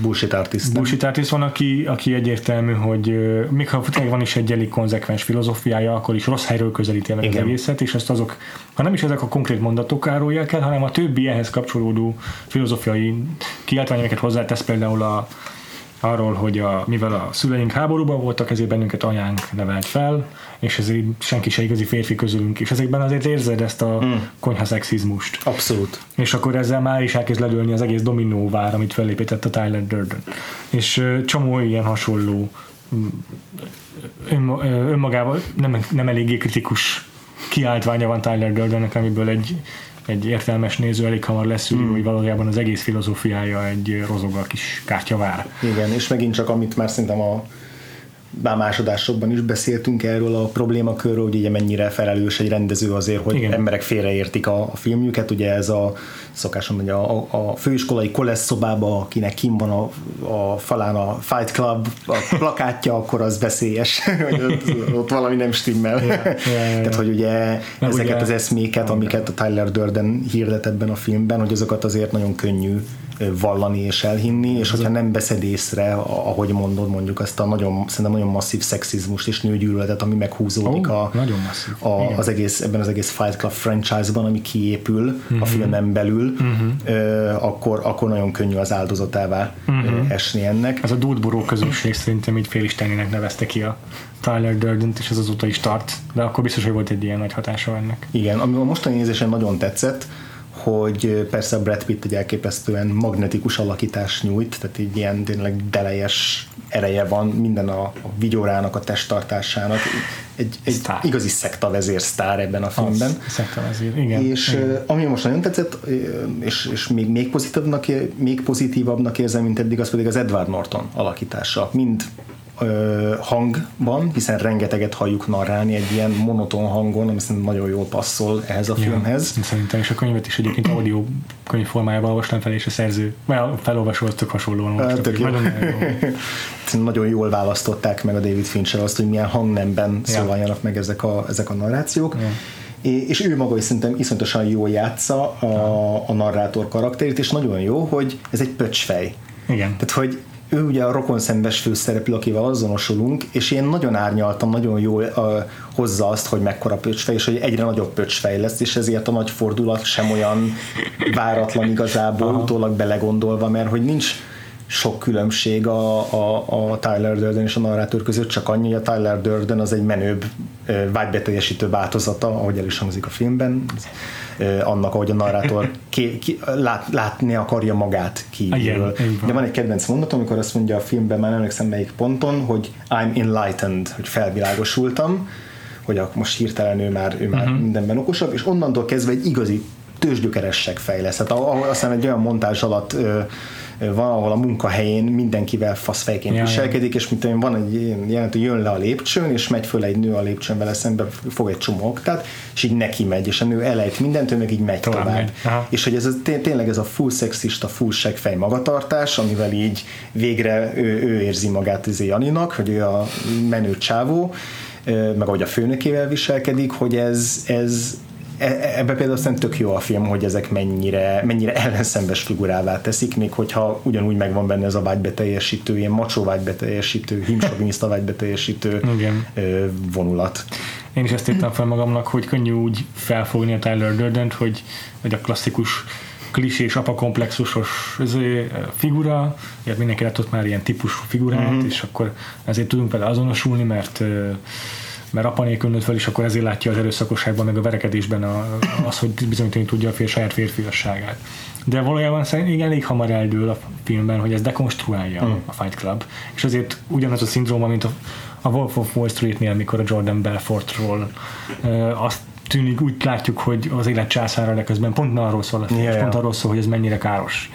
Bullshit artist. bullshit artist van, aki, aki egyértelmű, hogy ö, még ha tényleg van is egy elég konzekvens filozófiája, akkor is rossz helyről közelíti meg az Igen. egészet, és azt azok, ha nem is ezek a konkrét mondatok árulják el, hanem a többi ehhez kapcsolódó filozófiai kiáltványokat hozzátesz például a, arról, hogy a, mivel a szüleink háborúban voltak, ezért bennünket anyánk nevelt fel, és ezért senki se igazi férfi közülünk, és ezekben azért érzed ezt a mm. konyhaszexizmust. Abszolút. És akkor ezzel már is elkezd ledőlni az egész dominóvár, amit fellépített a Tyler Durden. És csomó ilyen hasonló önmagával nem, nem eléggé kritikus kiáltványa van Tyler Durdennek, amiből egy, egy értelmes néző elég hamar leszűri, mm. hogy valójában az egész filozófiája egy rozoga kis kártyavár. Igen, és megint csak amit már szerintem a bár másodásokban is beszéltünk erről a problémakörről, hogy ugye mennyire felelős egy rendező azért, hogy Igen. Emberek félreértik a, a filmjüket, ugye ez a szokásom, hogy a, a, főiskolai kolesz szobába, akinek kim van a, a falán a Fight Club a plakátja, akkor az veszélyes, [laughs] hogy ott, ott valami nem stimmel. ja, ja. [laughs] Tehát, hogy ugye Meg ezeket ugye- az eszméket, amiket a Tyler Durden hirdet ebben a filmben, hogy azokat azért nagyon könnyű vallani és elhinni, és hogyha nem veszed észre, ahogy mondod, mondjuk azt a nagyon, szerintem nagyon masszív szexizmust és nőgyűlöletet, ami meghúzódik Ó, a, nagyon masszív. a, Igen. az egész, ebben az egész Fight Club franchise-ban, ami kiépül Mhm. uh-huh. a filmen belül, uh-huh. ö, akkor, akkor nagyon könnyű az áldozatává Mhm. uh-huh. esni ennek. Ez a dúdboró közösség szerintem így félistenének nevezte ki a Tyler Durden-t, és ez azóta is tart, de akkor biztos, hogy volt egy ilyen nagy hatása ennek. Igen, ami a mostani nézésen nagyon tetszett, hogy persze a Brad Pitt egy elképesztően magnetikus alakítás nyújt, tehát így ilyen tényleg delejes ereje van minden a, a vigyorának, a testtartásának. Egy, egy Sztár. igazi szekta vezér sztár ebben a filmben. Az, szerintem ezért, igen. És igen. ami most nagyon tetszett, és, és még, még, pozitívabbnak, még pozitívabbnak érzem, mint eddig, az pedig az Edward Norton alakítása. Mind ö, hangban, hiszen rengeteget halljuk narrálni egy ilyen monoton hangon, ami szerintem nagyon jól passzol ehhez a filmhez. Ja, szerintem is a könyvet is egyébként [clears throat] audio könyv formájában olvastam fel, és a szerző, vagy a felolvasó az tök hasonlóan olvastam. tök jó. Nagyon, jó. [laughs] nagyon jól választották meg a David Fincher azt, hogy milyen hangnemben Ja. szólaljanak meg ezek a, ezek a narrációk. Ja. És ő maga is szerintem iszonyatosan jól játsza a, a narrátor karakterét, és nagyon jó, hogy ez egy pöcsfej. Igen. Tehát, hogy ő ugye a rokonszenves főszereplő, akivel azonosulunk, és ilyen nagyon árnyaltan, nagyon jól uh, hozza azt, hogy mekkora pöcsfej, és hogy egyre nagyobb pöcsfej lesz, és ezért a nagy fordulat sem olyan váratlan igazából, Aha. utólag belegondolva, mert hogy nincs sok különbség a, a, a Tyler Durden és a narrátor között, csak annyi, hogy a Tyler Durden az egy menőbb vágybeteljesítő változata, ahogy el is hangzik a filmben, annak, ahogy a narrátor [laughs] ki, ki, lát, látni akarja magát kívülről. De van egy kedvenc mondatom, amikor azt mondja a filmben, már nem emlékszem melyik ponton, hogy I'm enlightened, hogy felvilágosultam, hogy most hirtelen ő már, ő már uh-huh. mindenben okosabb, és onnantól kezdve egy igazi tőzsgyökeres fej lesz. Hát ahol aztán egy olyan montázs alatt ö, van, ahol a munkahelyén mindenkivel faszfejként Ja, viselkedik, és mint van egy jelent, hogy jön le a lépcsőn, és megy föl egy nő a lépcsőn vele szembe, fog egy csomó oktát, és így neki megy, és a nő elejt mindent, ő meg így megy Tovább tovább. Aha. És hogy ez, ez té- tényleg ez a full szexista, full segfej magatartás, amivel így végre ő, ő érzi magát izé Janinak, hogy ő a menő csávó, meg ahogy a főnökével viselkedik, hogy ez, ez ebbe például szerintem tök jó a film, hogy ezek mennyire, mennyire ellenszembes figurává teszik, még hogyha ugyanúgy megvan benne ez a vágybeteljesítő, ilyen macsó vágybeteljesítő, himsoviniszta vágybeteljesítő vonulat. Én is ezt írtam fel magamnak, hogy könnyű úgy felfogni a Tyler Durden, hogy, hogy a klasszikus klisés, apakomplexusos figura, ugye mindenki látott már ilyen típusú figurát, Mhm. és akkor ezért tudunk vele azonosulni, mert mert apa nélkül nőtt fel, és akkor ezért látja az erőszakosságban, meg a verekedésben a, az, hogy bizonyítani tudja a fél saját férfiasságát. De valójában szerintem elég hamar eldől a filmben, hogy ez dekonstruálja Mm. a Fight Club, és azért ugyanaz a szindróma, mint a, a Wolf of Wall Streetnél, mikor a Jordan Belfortról ö, azt tűnik, úgy látjuk, hogy az élet császára, de közben pont arról szól a film, ja. pont arról szól, hogy ez mennyire káros.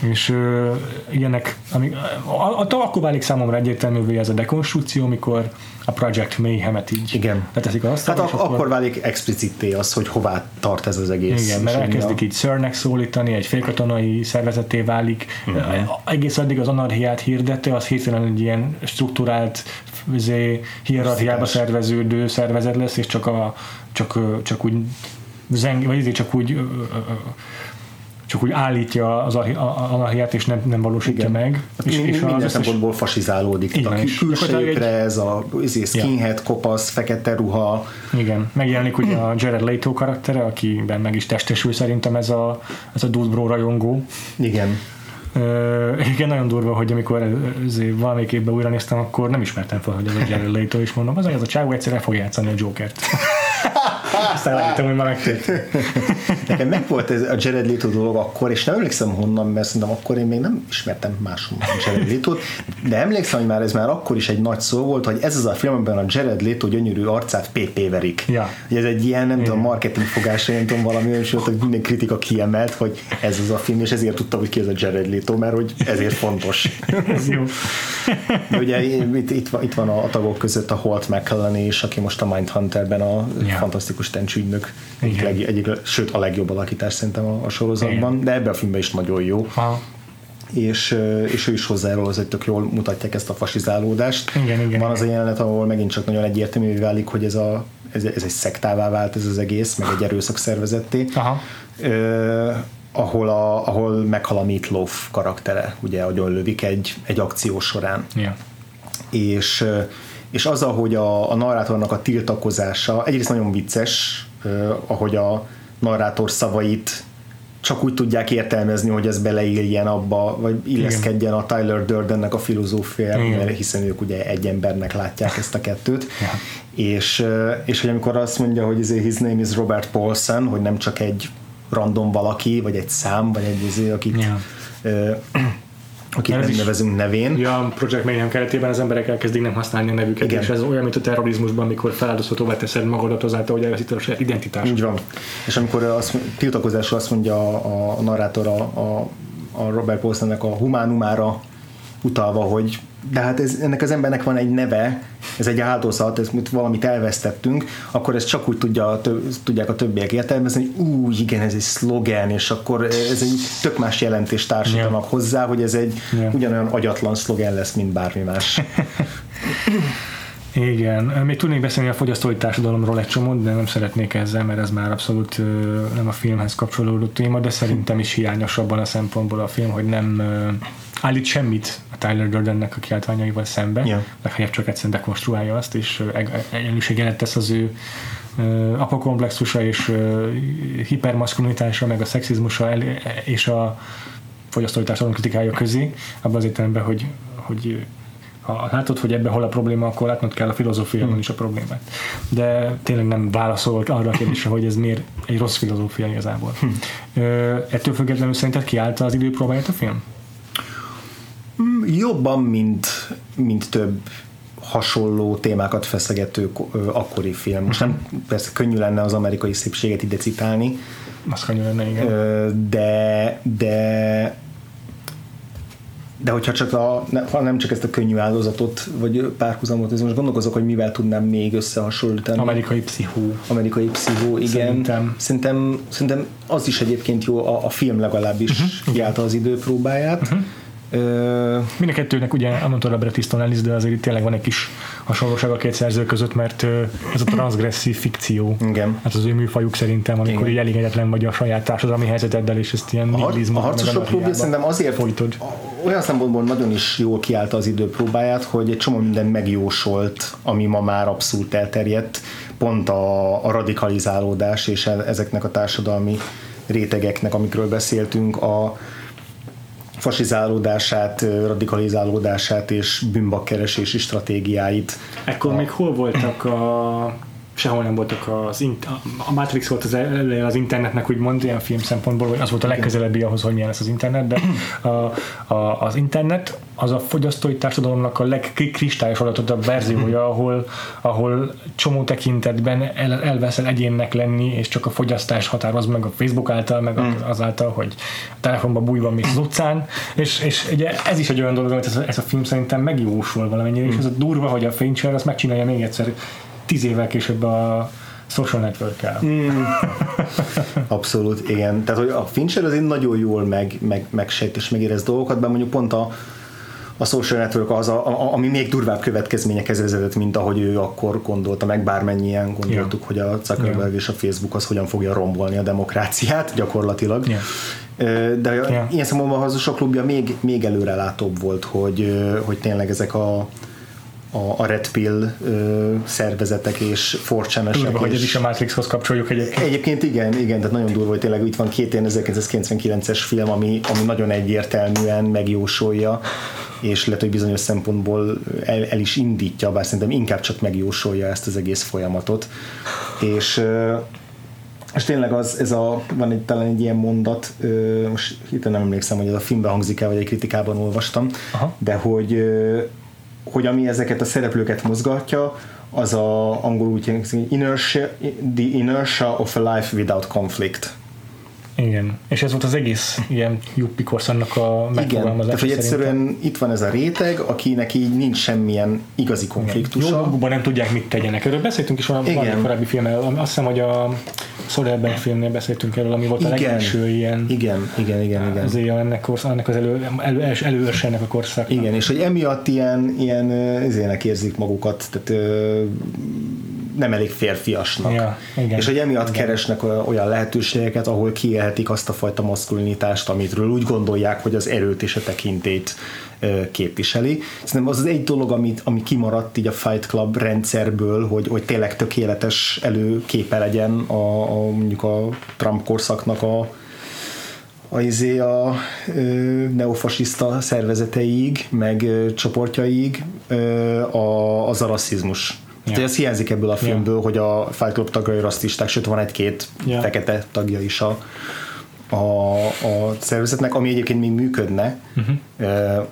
És ö, ilyenek, ami, a, a, akkor válik számomra egyértelművé ez a dekonstrukció, amikor a Project Mayhem-et így Igen. leteszik az Tehát asztalra, ak- akkor válik explicitté az, hogy hová tart ez az egész. igen, mert elkezdik a- így szörnek szólítani, egy félkatonai szervezeté válik. Uh-huh. Egész addig az anarchiát hirdette, az hirtelen egy ilyen struktúrált izé, hierarchiába szerveződő szervezet lesz, és csak, a, csak, csak úgy zeng, vagy izé csak úgy ö, ö, ö, csak úgy állítja az archi- a- a- anarchiát, és nem, nem valósítja Igen. meg. És, És, és minden az összes, szempontból fasizálódik. Igen, a és külsejükre gyakorlatilag ez a izé, skinhead, kopasz, fekete ruha, igen, megjelenik ugye a Jared Leto karaktere, akiben meg is testesül szerintem ez a, ez a Dude Bro rajongó, igen. Ö, igen, nagyon durva, hogy amikor valamelyik évben újra néztem, akkor nem ismertem fel, hogy ez a Jared Leto, és mondom, az ez a csávó egyszer el fog játszani a Jokert. [laughs] Aztán láttam, hogy már megtört. [laughs] Nekem meg volt ez a Jared Leto dolog akkor, és nem emlékszem honnan, mert szerintem akkor én még nem ismertem máshonnan Jared leto de emlékszem, hogy már ez már akkor is egy nagy szó volt, hogy ez az a film, amiben a Jared Leto gyönyörű arcát PP verik. Ja. Ez egy ilyen, nem tudom, marketing fogása, nem tudom, valami olyan, és hogy minden kritika kiemelt, hogy ez az a film, és ezért tudtam, hogy ki ez a Jared Leto, mert hogy ezért fontos. [laughs] Ez jó. De ugye itt, itt, van, itt van a, tagok között a Holt McCallum is, aki most a Mindhunterben a Ja. ja. Fantasztikus tencsügynök, egyik, leg, egyik, sőt a legjobb alakítás szerintem a, a sorozatban, Igen. de ebben a filmben is nagyon jó, Aha. és, és ő is hozzájárul, hogy tök jól mutatják ezt a fasizálódást. Igen, igen, Van az igen. jelenet, ahol megint csak nagyon egyértelművé válik, hogy ez, a, ez, ez egy szektává vált ez az egész, meg egy erőszakszervezetté. Aha. Ö, ahol, a, ahol meghal a Meatloaf karaktere, ugye agyon lövik egy, egy akció során Ja. és, és az, ahogy a, a narrátornak a tiltakozása, egyrészt nagyon vicces, ahogy a narrátor szavait csak úgy tudják értelmezni, hogy ez beleilljen abba, vagy illeszkedjen a Tyler Durdennek a filozófiájába, Igen. mert hiszen ők ugye egy embernek látják ezt a kettőt. Ja. És, és hogy amikor azt mondja, hogy izé, his name is Robert Paulson, hogy nem csak egy random valaki, vagy egy szám, vagy egy izé, akit, Ja. Akit Ez nem is- nevezünk nevén. Ja, a Project Mayhem keretében az emberek elkezdik nem használni a nevüket, Igen. és ez olyan, mint a terrorizmusban, amikor feláldozhatóvá teszed magadat azáltal, hogy elveszíted a saját identitást. Így van. És amikor azt, tiltakozásról azt mondja a, a narrátor a, a, a Robert Paulsonnek a humánumára utalva, hogy de hát ez, ennek az embernek van egy neve, ez egy áldozat, ez mit valamit elvesztettünk, akkor ezt csak úgy tudja, tö, tudják a többiek értelmezni, hogy ú, igen, ez egy szlogen, és akkor ez egy tök más jelentést társítanak Yeah. hozzá, hogy ez egy Yeah. ugyanolyan agyatlan szlogen lesz, mint bármi más. [laughs] Igen, még tudnék beszélni a fogyasztói társadalomról egy csomót, de nem szeretnék ezzel, mert ez már abszolút nem a filmhez kapcsolódó téma, de szerintem is hiányos abban a szempontból a film, hogy nem állít semmit a Tyler Durdennek a kiáltványaival szembe, Ja. legfeljebb csak egyszerűen dekonstruálja azt, és ö, eg- egyenlőséget tesz az ő ö, apakomplexusa és hipermaszkulinitása, meg a szexizmusa el, és a fogyasztói társadalom kritikája közé, abban az értelemben, hogy, hogy ha látod, hogy ebben hol a probléma, akkor látnod kell a filozófiában Hmm. is a problémát. De tényleg nem válaszolt arra a kérdésre, hogy ez miért egy rossz filozófia igazából. Hmm. Ö, ettől függetlenül szerinted kiállta az időpróbáját a film? Jobban, mint, mint több hasonló témákat feszegető akkori film. Most nem persze könnyű lenne az amerikai szépséget ide citálni, Az könnyű lenne, igen. de, de de hogyha csak a, ha nem csak ezt a könnyű áldozatot, vagy párhuzamot, ez most gondolkozok, hogy mivel tudnám még összehasonlítani. Amerikai pszichó. Amerikai pszichó, igen. Szerintem. Szerintem, szerintem az is egyébként jó, a, a film legalábbis uh-huh. kiállta az időpróbáját. Uh-huh. Ö... Mind a kettőnek ugye Anatol a Bret Easton Ellis, de azért itt tényleg van egy kis hasonlóság a két szerző között, mert ez a transgresszív fikció. Igen. Hát az ő műfajuk szerintem, amikor Igen. így elégedetlen vagy a saját társadalmi helyzeteddel, és ezt ilyen a, a harcosok klubja szerintem azért folytod. olyan szempontból nagyon is jól kiállta az időpróbáját, hogy egy csomó minden megjósolt, ami ma már abszolút elterjedt, pont a, a radikalizálódás és e- ezeknek a társadalmi rétegeknek, amikről beszéltünk, a, fasizálódását, radikalizálódását és bűnbakkeresési stratégiáit. Ekkor a... még hol voltak a sehol nem voltak az, a Matrix volt az elején az internetnek úgymond ilyen film szempontból, hogy az volt a legközelebbi ahhoz, hogy milyen lesz az internet, de a, a, az internet az a fogyasztói társadalomnak a legkristályosodottabb verziója, ahol, ahol csomó tekintetben el, elveszel egyénnek lenni, és csak a fogyasztás határoz meg a Facebook által, meg mm. azáltal, hogy a telefonban bújva még az utcán, és, és ugye ez is egy olyan dolog, amit ez a, ez a film szerintem megjósol valamennyire, mm. és ez a durva, hogy a Fincher azt megcsinálja még egyszer tíz évvel később a social network -el. Mm. [laughs] Abszolút, igen. Tehát, hogy a Fincher azért nagyon jól meg, meg, megsejt és megérez dolgokat, de mondjuk pont a, a social network az, a, a, ami még durvább következményekhez vezetett, mint ahogy ő akkor gondolta, meg bármennyien gondoltuk, yeah. hogy a Zuckerberg yeah. és a Facebook az hogyan fogja rombolni a demokráciát gyakorlatilag. Yeah. De yeah. ilyen szempontból a klubja még, még előrelátóbb volt, hogy, hogy tényleg ezek a a, a Red Pill ö, szervezetek és forcsánesek. Durva, hogy ez is a Matrixhoz kapcsoljuk egyébként. Egyébként igen, igen, tehát nagyon durva, hogy tényleg itt van két ilyen 1999-es film, ami, ami nagyon egyértelműen megjósolja, és lehet, hogy bizonyos szempontból el, el is indítja, bár szerintem inkább csak megjósolja ezt az egész folyamatot. És és tényleg az, ez a, van egy, talán egy ilyen mondat, most itt nem emlékszem, hogy ez a filmben hangzik el, vagy egy kritikában olvastam, Aha. de hogy hogy ami ezeket a szereplőket mozgatja, az a angolul úgy inertia, the inertia of a life without conflict. Igen, és ez volt az egész ilyen Juppi korszaknak a megfogalmazása. Igen, tehát egyszerűen itt van ez a réteg, akinek így nincs semmilyen igazi konfliktusa. Jó, nem tudják, mit tegyenek. Erről beszéltünk is valami korábbi filmmel, azt hiszem, hogy a Soderbergh filmnél beszéltünk erről, ami volt igen, a legelső ilyen. Igen, igen, igen. igen. Azért ennek, korszak, ennek az elő, elő, elő, ennek a korszaknak. Igen, és hogy emiatt ilyen, ilyen ezének érzik magukat, tehát nem elég férfiasnak. Ja, igen, és hogy emiatt igen. keresnek olyan lehetőségeket, ahol kiélhetik azt a fajta maszkulinitást, amitről úgy gondolják, hogy az erőt és a tekintét képviseli. Szerintem az az egy dolog, amit, ami kimaradt így a Fight Club rendszerből, hogy, hogy tényleg tökéletes előképe legyen a, a mondjuk a Trump korszaknak a, a, izé a ö, neofasiszta szervezeteig, meg ö, csoportjaig ö, a, az a rasszizmus. Tehát ez hiányzik ebből a filmből, ja. hogy a Fight Club tagjai rasszisták, sőt van egy-két ja. fekete tagja is a, a, a szervezetnek, ami egyébként még működne, uh-huh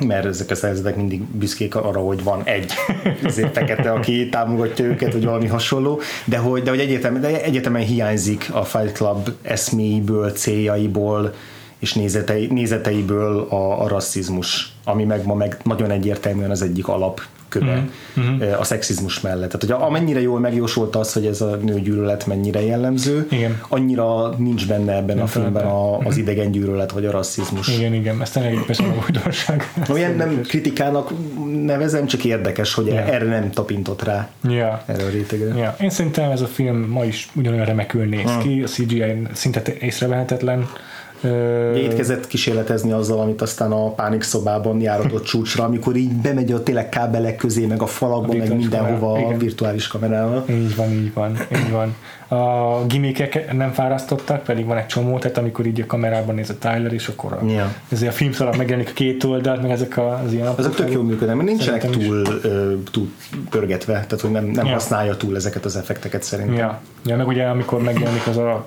mert ezek a szervezetek mindig büszkék arra, hogy van egy [laughs] fekete, aki támogatja őket, vagy valami hasonló, de hogy, de hogy egyetem, de egyetemen hiányzik a Fight Club eszméiből, céljaiból, és nézetei, nézeteiből a, a rasszizmus, ami meg ma meg nagyon egyértelműen az egyik alap köve mm-hmm. a szexizmus mellett. Tehát, hogy amennyire jól megjósolta az, hogy ez a nőgyűlölet mennyire jellemző, igen. annyira nincs benne ebben nem a filmben a, az mhm. idegen gyűlölet vagy a rasszizmus. Igen, igen, ezt tényleg persze a újdonság. Olyan nem kritikának nevezem, csak érdekes, hogy yeah. erre nem tapintott rá. Yeah. Erre a rétegre. Yeah. Én szerintem ez a film ma is ugyanolyan remekül néz ki, a CGI szinte észrevehetetlen Ugye itt kezdett kísérletezni azzal, amit aztán a pánik szobában járatott csúcsra, amikor így bemegy a tényleg kábelek közé, meg a falakban, a meg mindenhova kamera. a virtuális kamerával. Így van, így van, így van. A gimikek nem fárasztottak, pedig van egy csomó, tehát amikor így a kamerában néz a Tyler, és akkor a, yeah. ezért a filmszalag megjelenik a két oldalt, meg ezek az ilyen Ezek tök jól működnek, mert nincsenek túl, ö, túl pörgetve, tehát hogy nem, nem yeah. használja túl ezeket az effekteket szerintem. Ja. ja, meg ugye amikor megjelenik az a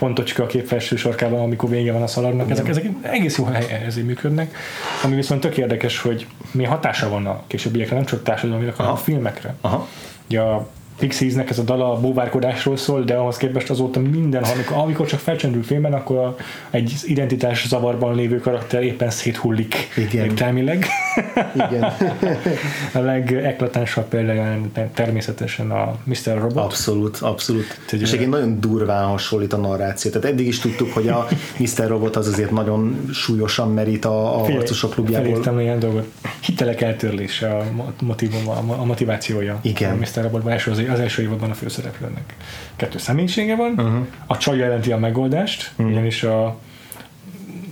pontocska a kép felső sarkában, amikor vége van a szalagnak. Ezek, ezek egész jó helyezé működnek, ami viszont tök érdekes, hogy mi hatása van a későbbiekre, nem csak társadalmi, hanem a filmekre. Aha. Ugye a Pixiesnek ez a dala a búvárkodásról szól, de ahhoz képest azóta minden, amikor, amikor csak felcsendül filmben, akkor a, egy identitás zavarban lévő karakter éppen széthullik Igen. értelmileg. Igen. [laughs] a legeklatánsabb példája természetesen a Mr. Robot. Abszolút, abszolút. Ugye- És egyébként nagyon durván hasonlít a narráció. Tehát eddig is tudtuk, hogy a [laughs] Mr. Robot az azért nagyon súlyosan merít a, a Figyelj, harcosok klubjából. Felírtam ilyen dolgot. Hitelek eltörlése a mo- motivum, a, a motivációja. Igen. A Mr. Robotban első, az, az első évadban a főszereplőnek. Kettő személyisége van, uh-huh. a csaj jelenti a megoldást, uh-huh. ugyanis a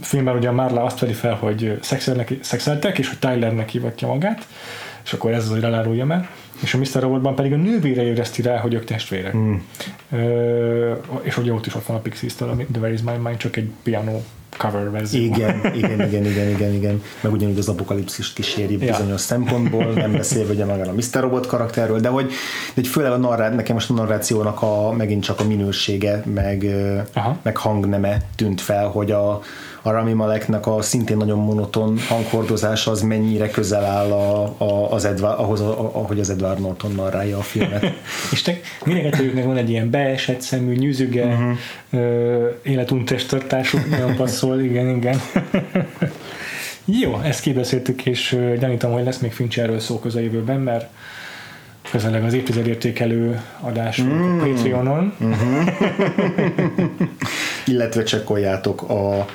filmben ugye a Marla azt vedi fel, hogy szexelnek, szexeltek, és hogy Tylernek hivatja magát, és akkor ez az, hogy elárulja meg. És a Mr. Robotban pedig a nővére érezti rá, hogy ők testvérek. Mm. Ö, és ugye ott is ott van a Pixies-től, ami The Where is My Mind, csak egy piano cover verzió. Igen, igen, igen, igen, igen, igen. Meg ugyanúgy az apokalipszist kíséri Ja. bizonyos szempontból, nem beszélve ugye magáról a Mr. Robot karakterről, de hogy, de hogy főleg a narrá, nekem most a narrációnak a, megint csak a minősége, meg, Aha. meg hangneme tűnt fel, hogy a, a Rami Maleknek a szintén nagyon monoton hanghordozása az mennyire közel áll a, a, az Edward, ahhoz, a, ahogy az Edward Norton narrálja a filmet. [laughs] És te, minden kettőjüknek van egy ilyen beesett szemű, nyűzüge, uh-huh. ö, életuntestartású, nagyon passzol, igen, igen. [laughs] Jó, ezt kibeszéltük, és gyanítom, hogy lesz még Fincherről szó közeljövőben, mert közeleg az évtized értékelő adásunk mm. a Patreonon. [laughs] illetve csekkoljátok a,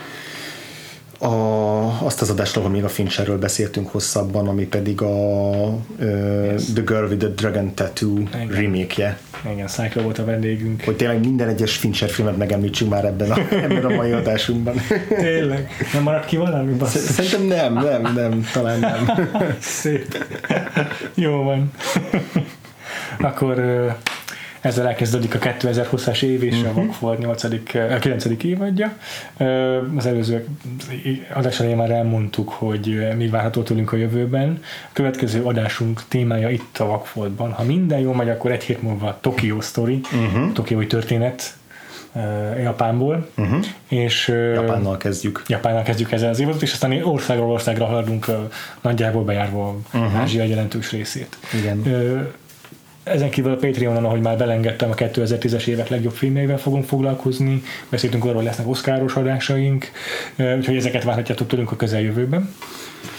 a, azt az adást, ahol még a Fincherről beszéltünk hosszabban, ami pedig a uh, The Girl with the Dragon Tattoo Igen. remake-je. Igen, Cyclo volt a vendégünk. Hogy tényleg minden egyes Fincher filmet megemlítsünk már ebben a, [laughs] ebben a mai adásunkban. Tényleg? Nem maradt ki valami? Basszus. Szerintem nem, nem, nem, talán nem. [laughs] Szép. Jó van. [laughs] Akkor ö, ezzel elkezdődik a 2020-as év és a Vagfold 8. ö, 9. évadja. Az előző adás elején már elmondtuk, hogy ö, mi várható tőlünk a jövőben. A következő adásunk témája itt a Vagfoldban. Ha minden jól megy, akkor egy hét múlva Tokyo Story, uh-huh. Tokiói történet ö, Japánból. Uh-huh. És, ö, Japánnal kezdjük. Japánnal kezdjük ezzel az évadot, és aztán országról országra haladunk, nagyjából bejárva uh-huh. Ázsia jelentős részét. Igen. Ö, Ezen kívül a Patreonon, ahogy már belengedtem, a 2010-es évek legjobb filmjeivel fogunk foglalkozni. Beszéltünk arról, hogy lesznek oszkáros adásaink, ö, úgyhogy ezeket várhatjátok tőlünk a közeljövőben.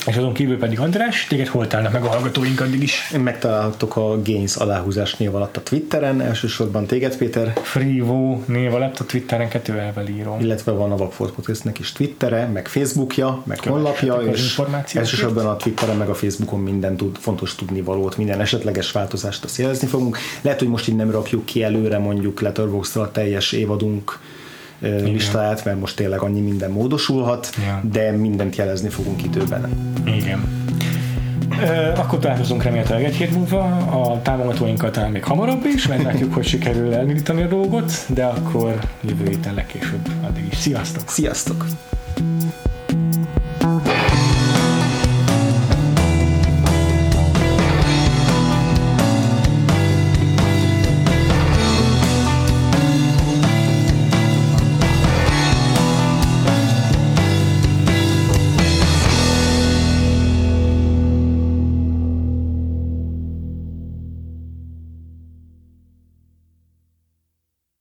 És azon kívül pedig András, téged hol tálnak meg a hallgatóink addig is? Megtaláltok a Gains aláhúzás név alatt a Twitteren, elsősorban téged, Péter, Freevo név alatt a Twitteren kettő elvel írom. illetve van a Vagfolt Podcastnek is Twittere, meg Facebookja, meg honlapja, és elsősorban a Twitteren, meg a Facebookon minden tud, fontos tudnivalót, minden esetleges változást azt jelezni fogunk. Lehet, hogy most így nem rakjuk ki előre mondjuk letterboxd a teljes évadunk ö, listáját, mert most tényleg annyi minden módosulhat, Ja. de mindent jelezni fogunk időben. Igen. Ö, Akkor találkozunk remélhetőleg egy hét múlva, a támogatóinkkal talán még hamarabb is, mert látjuk, hogy sikerül elindítani a dolgot, de akkor jövő héten legkésőbb. Addig is. Sziasztok! Sziasztok!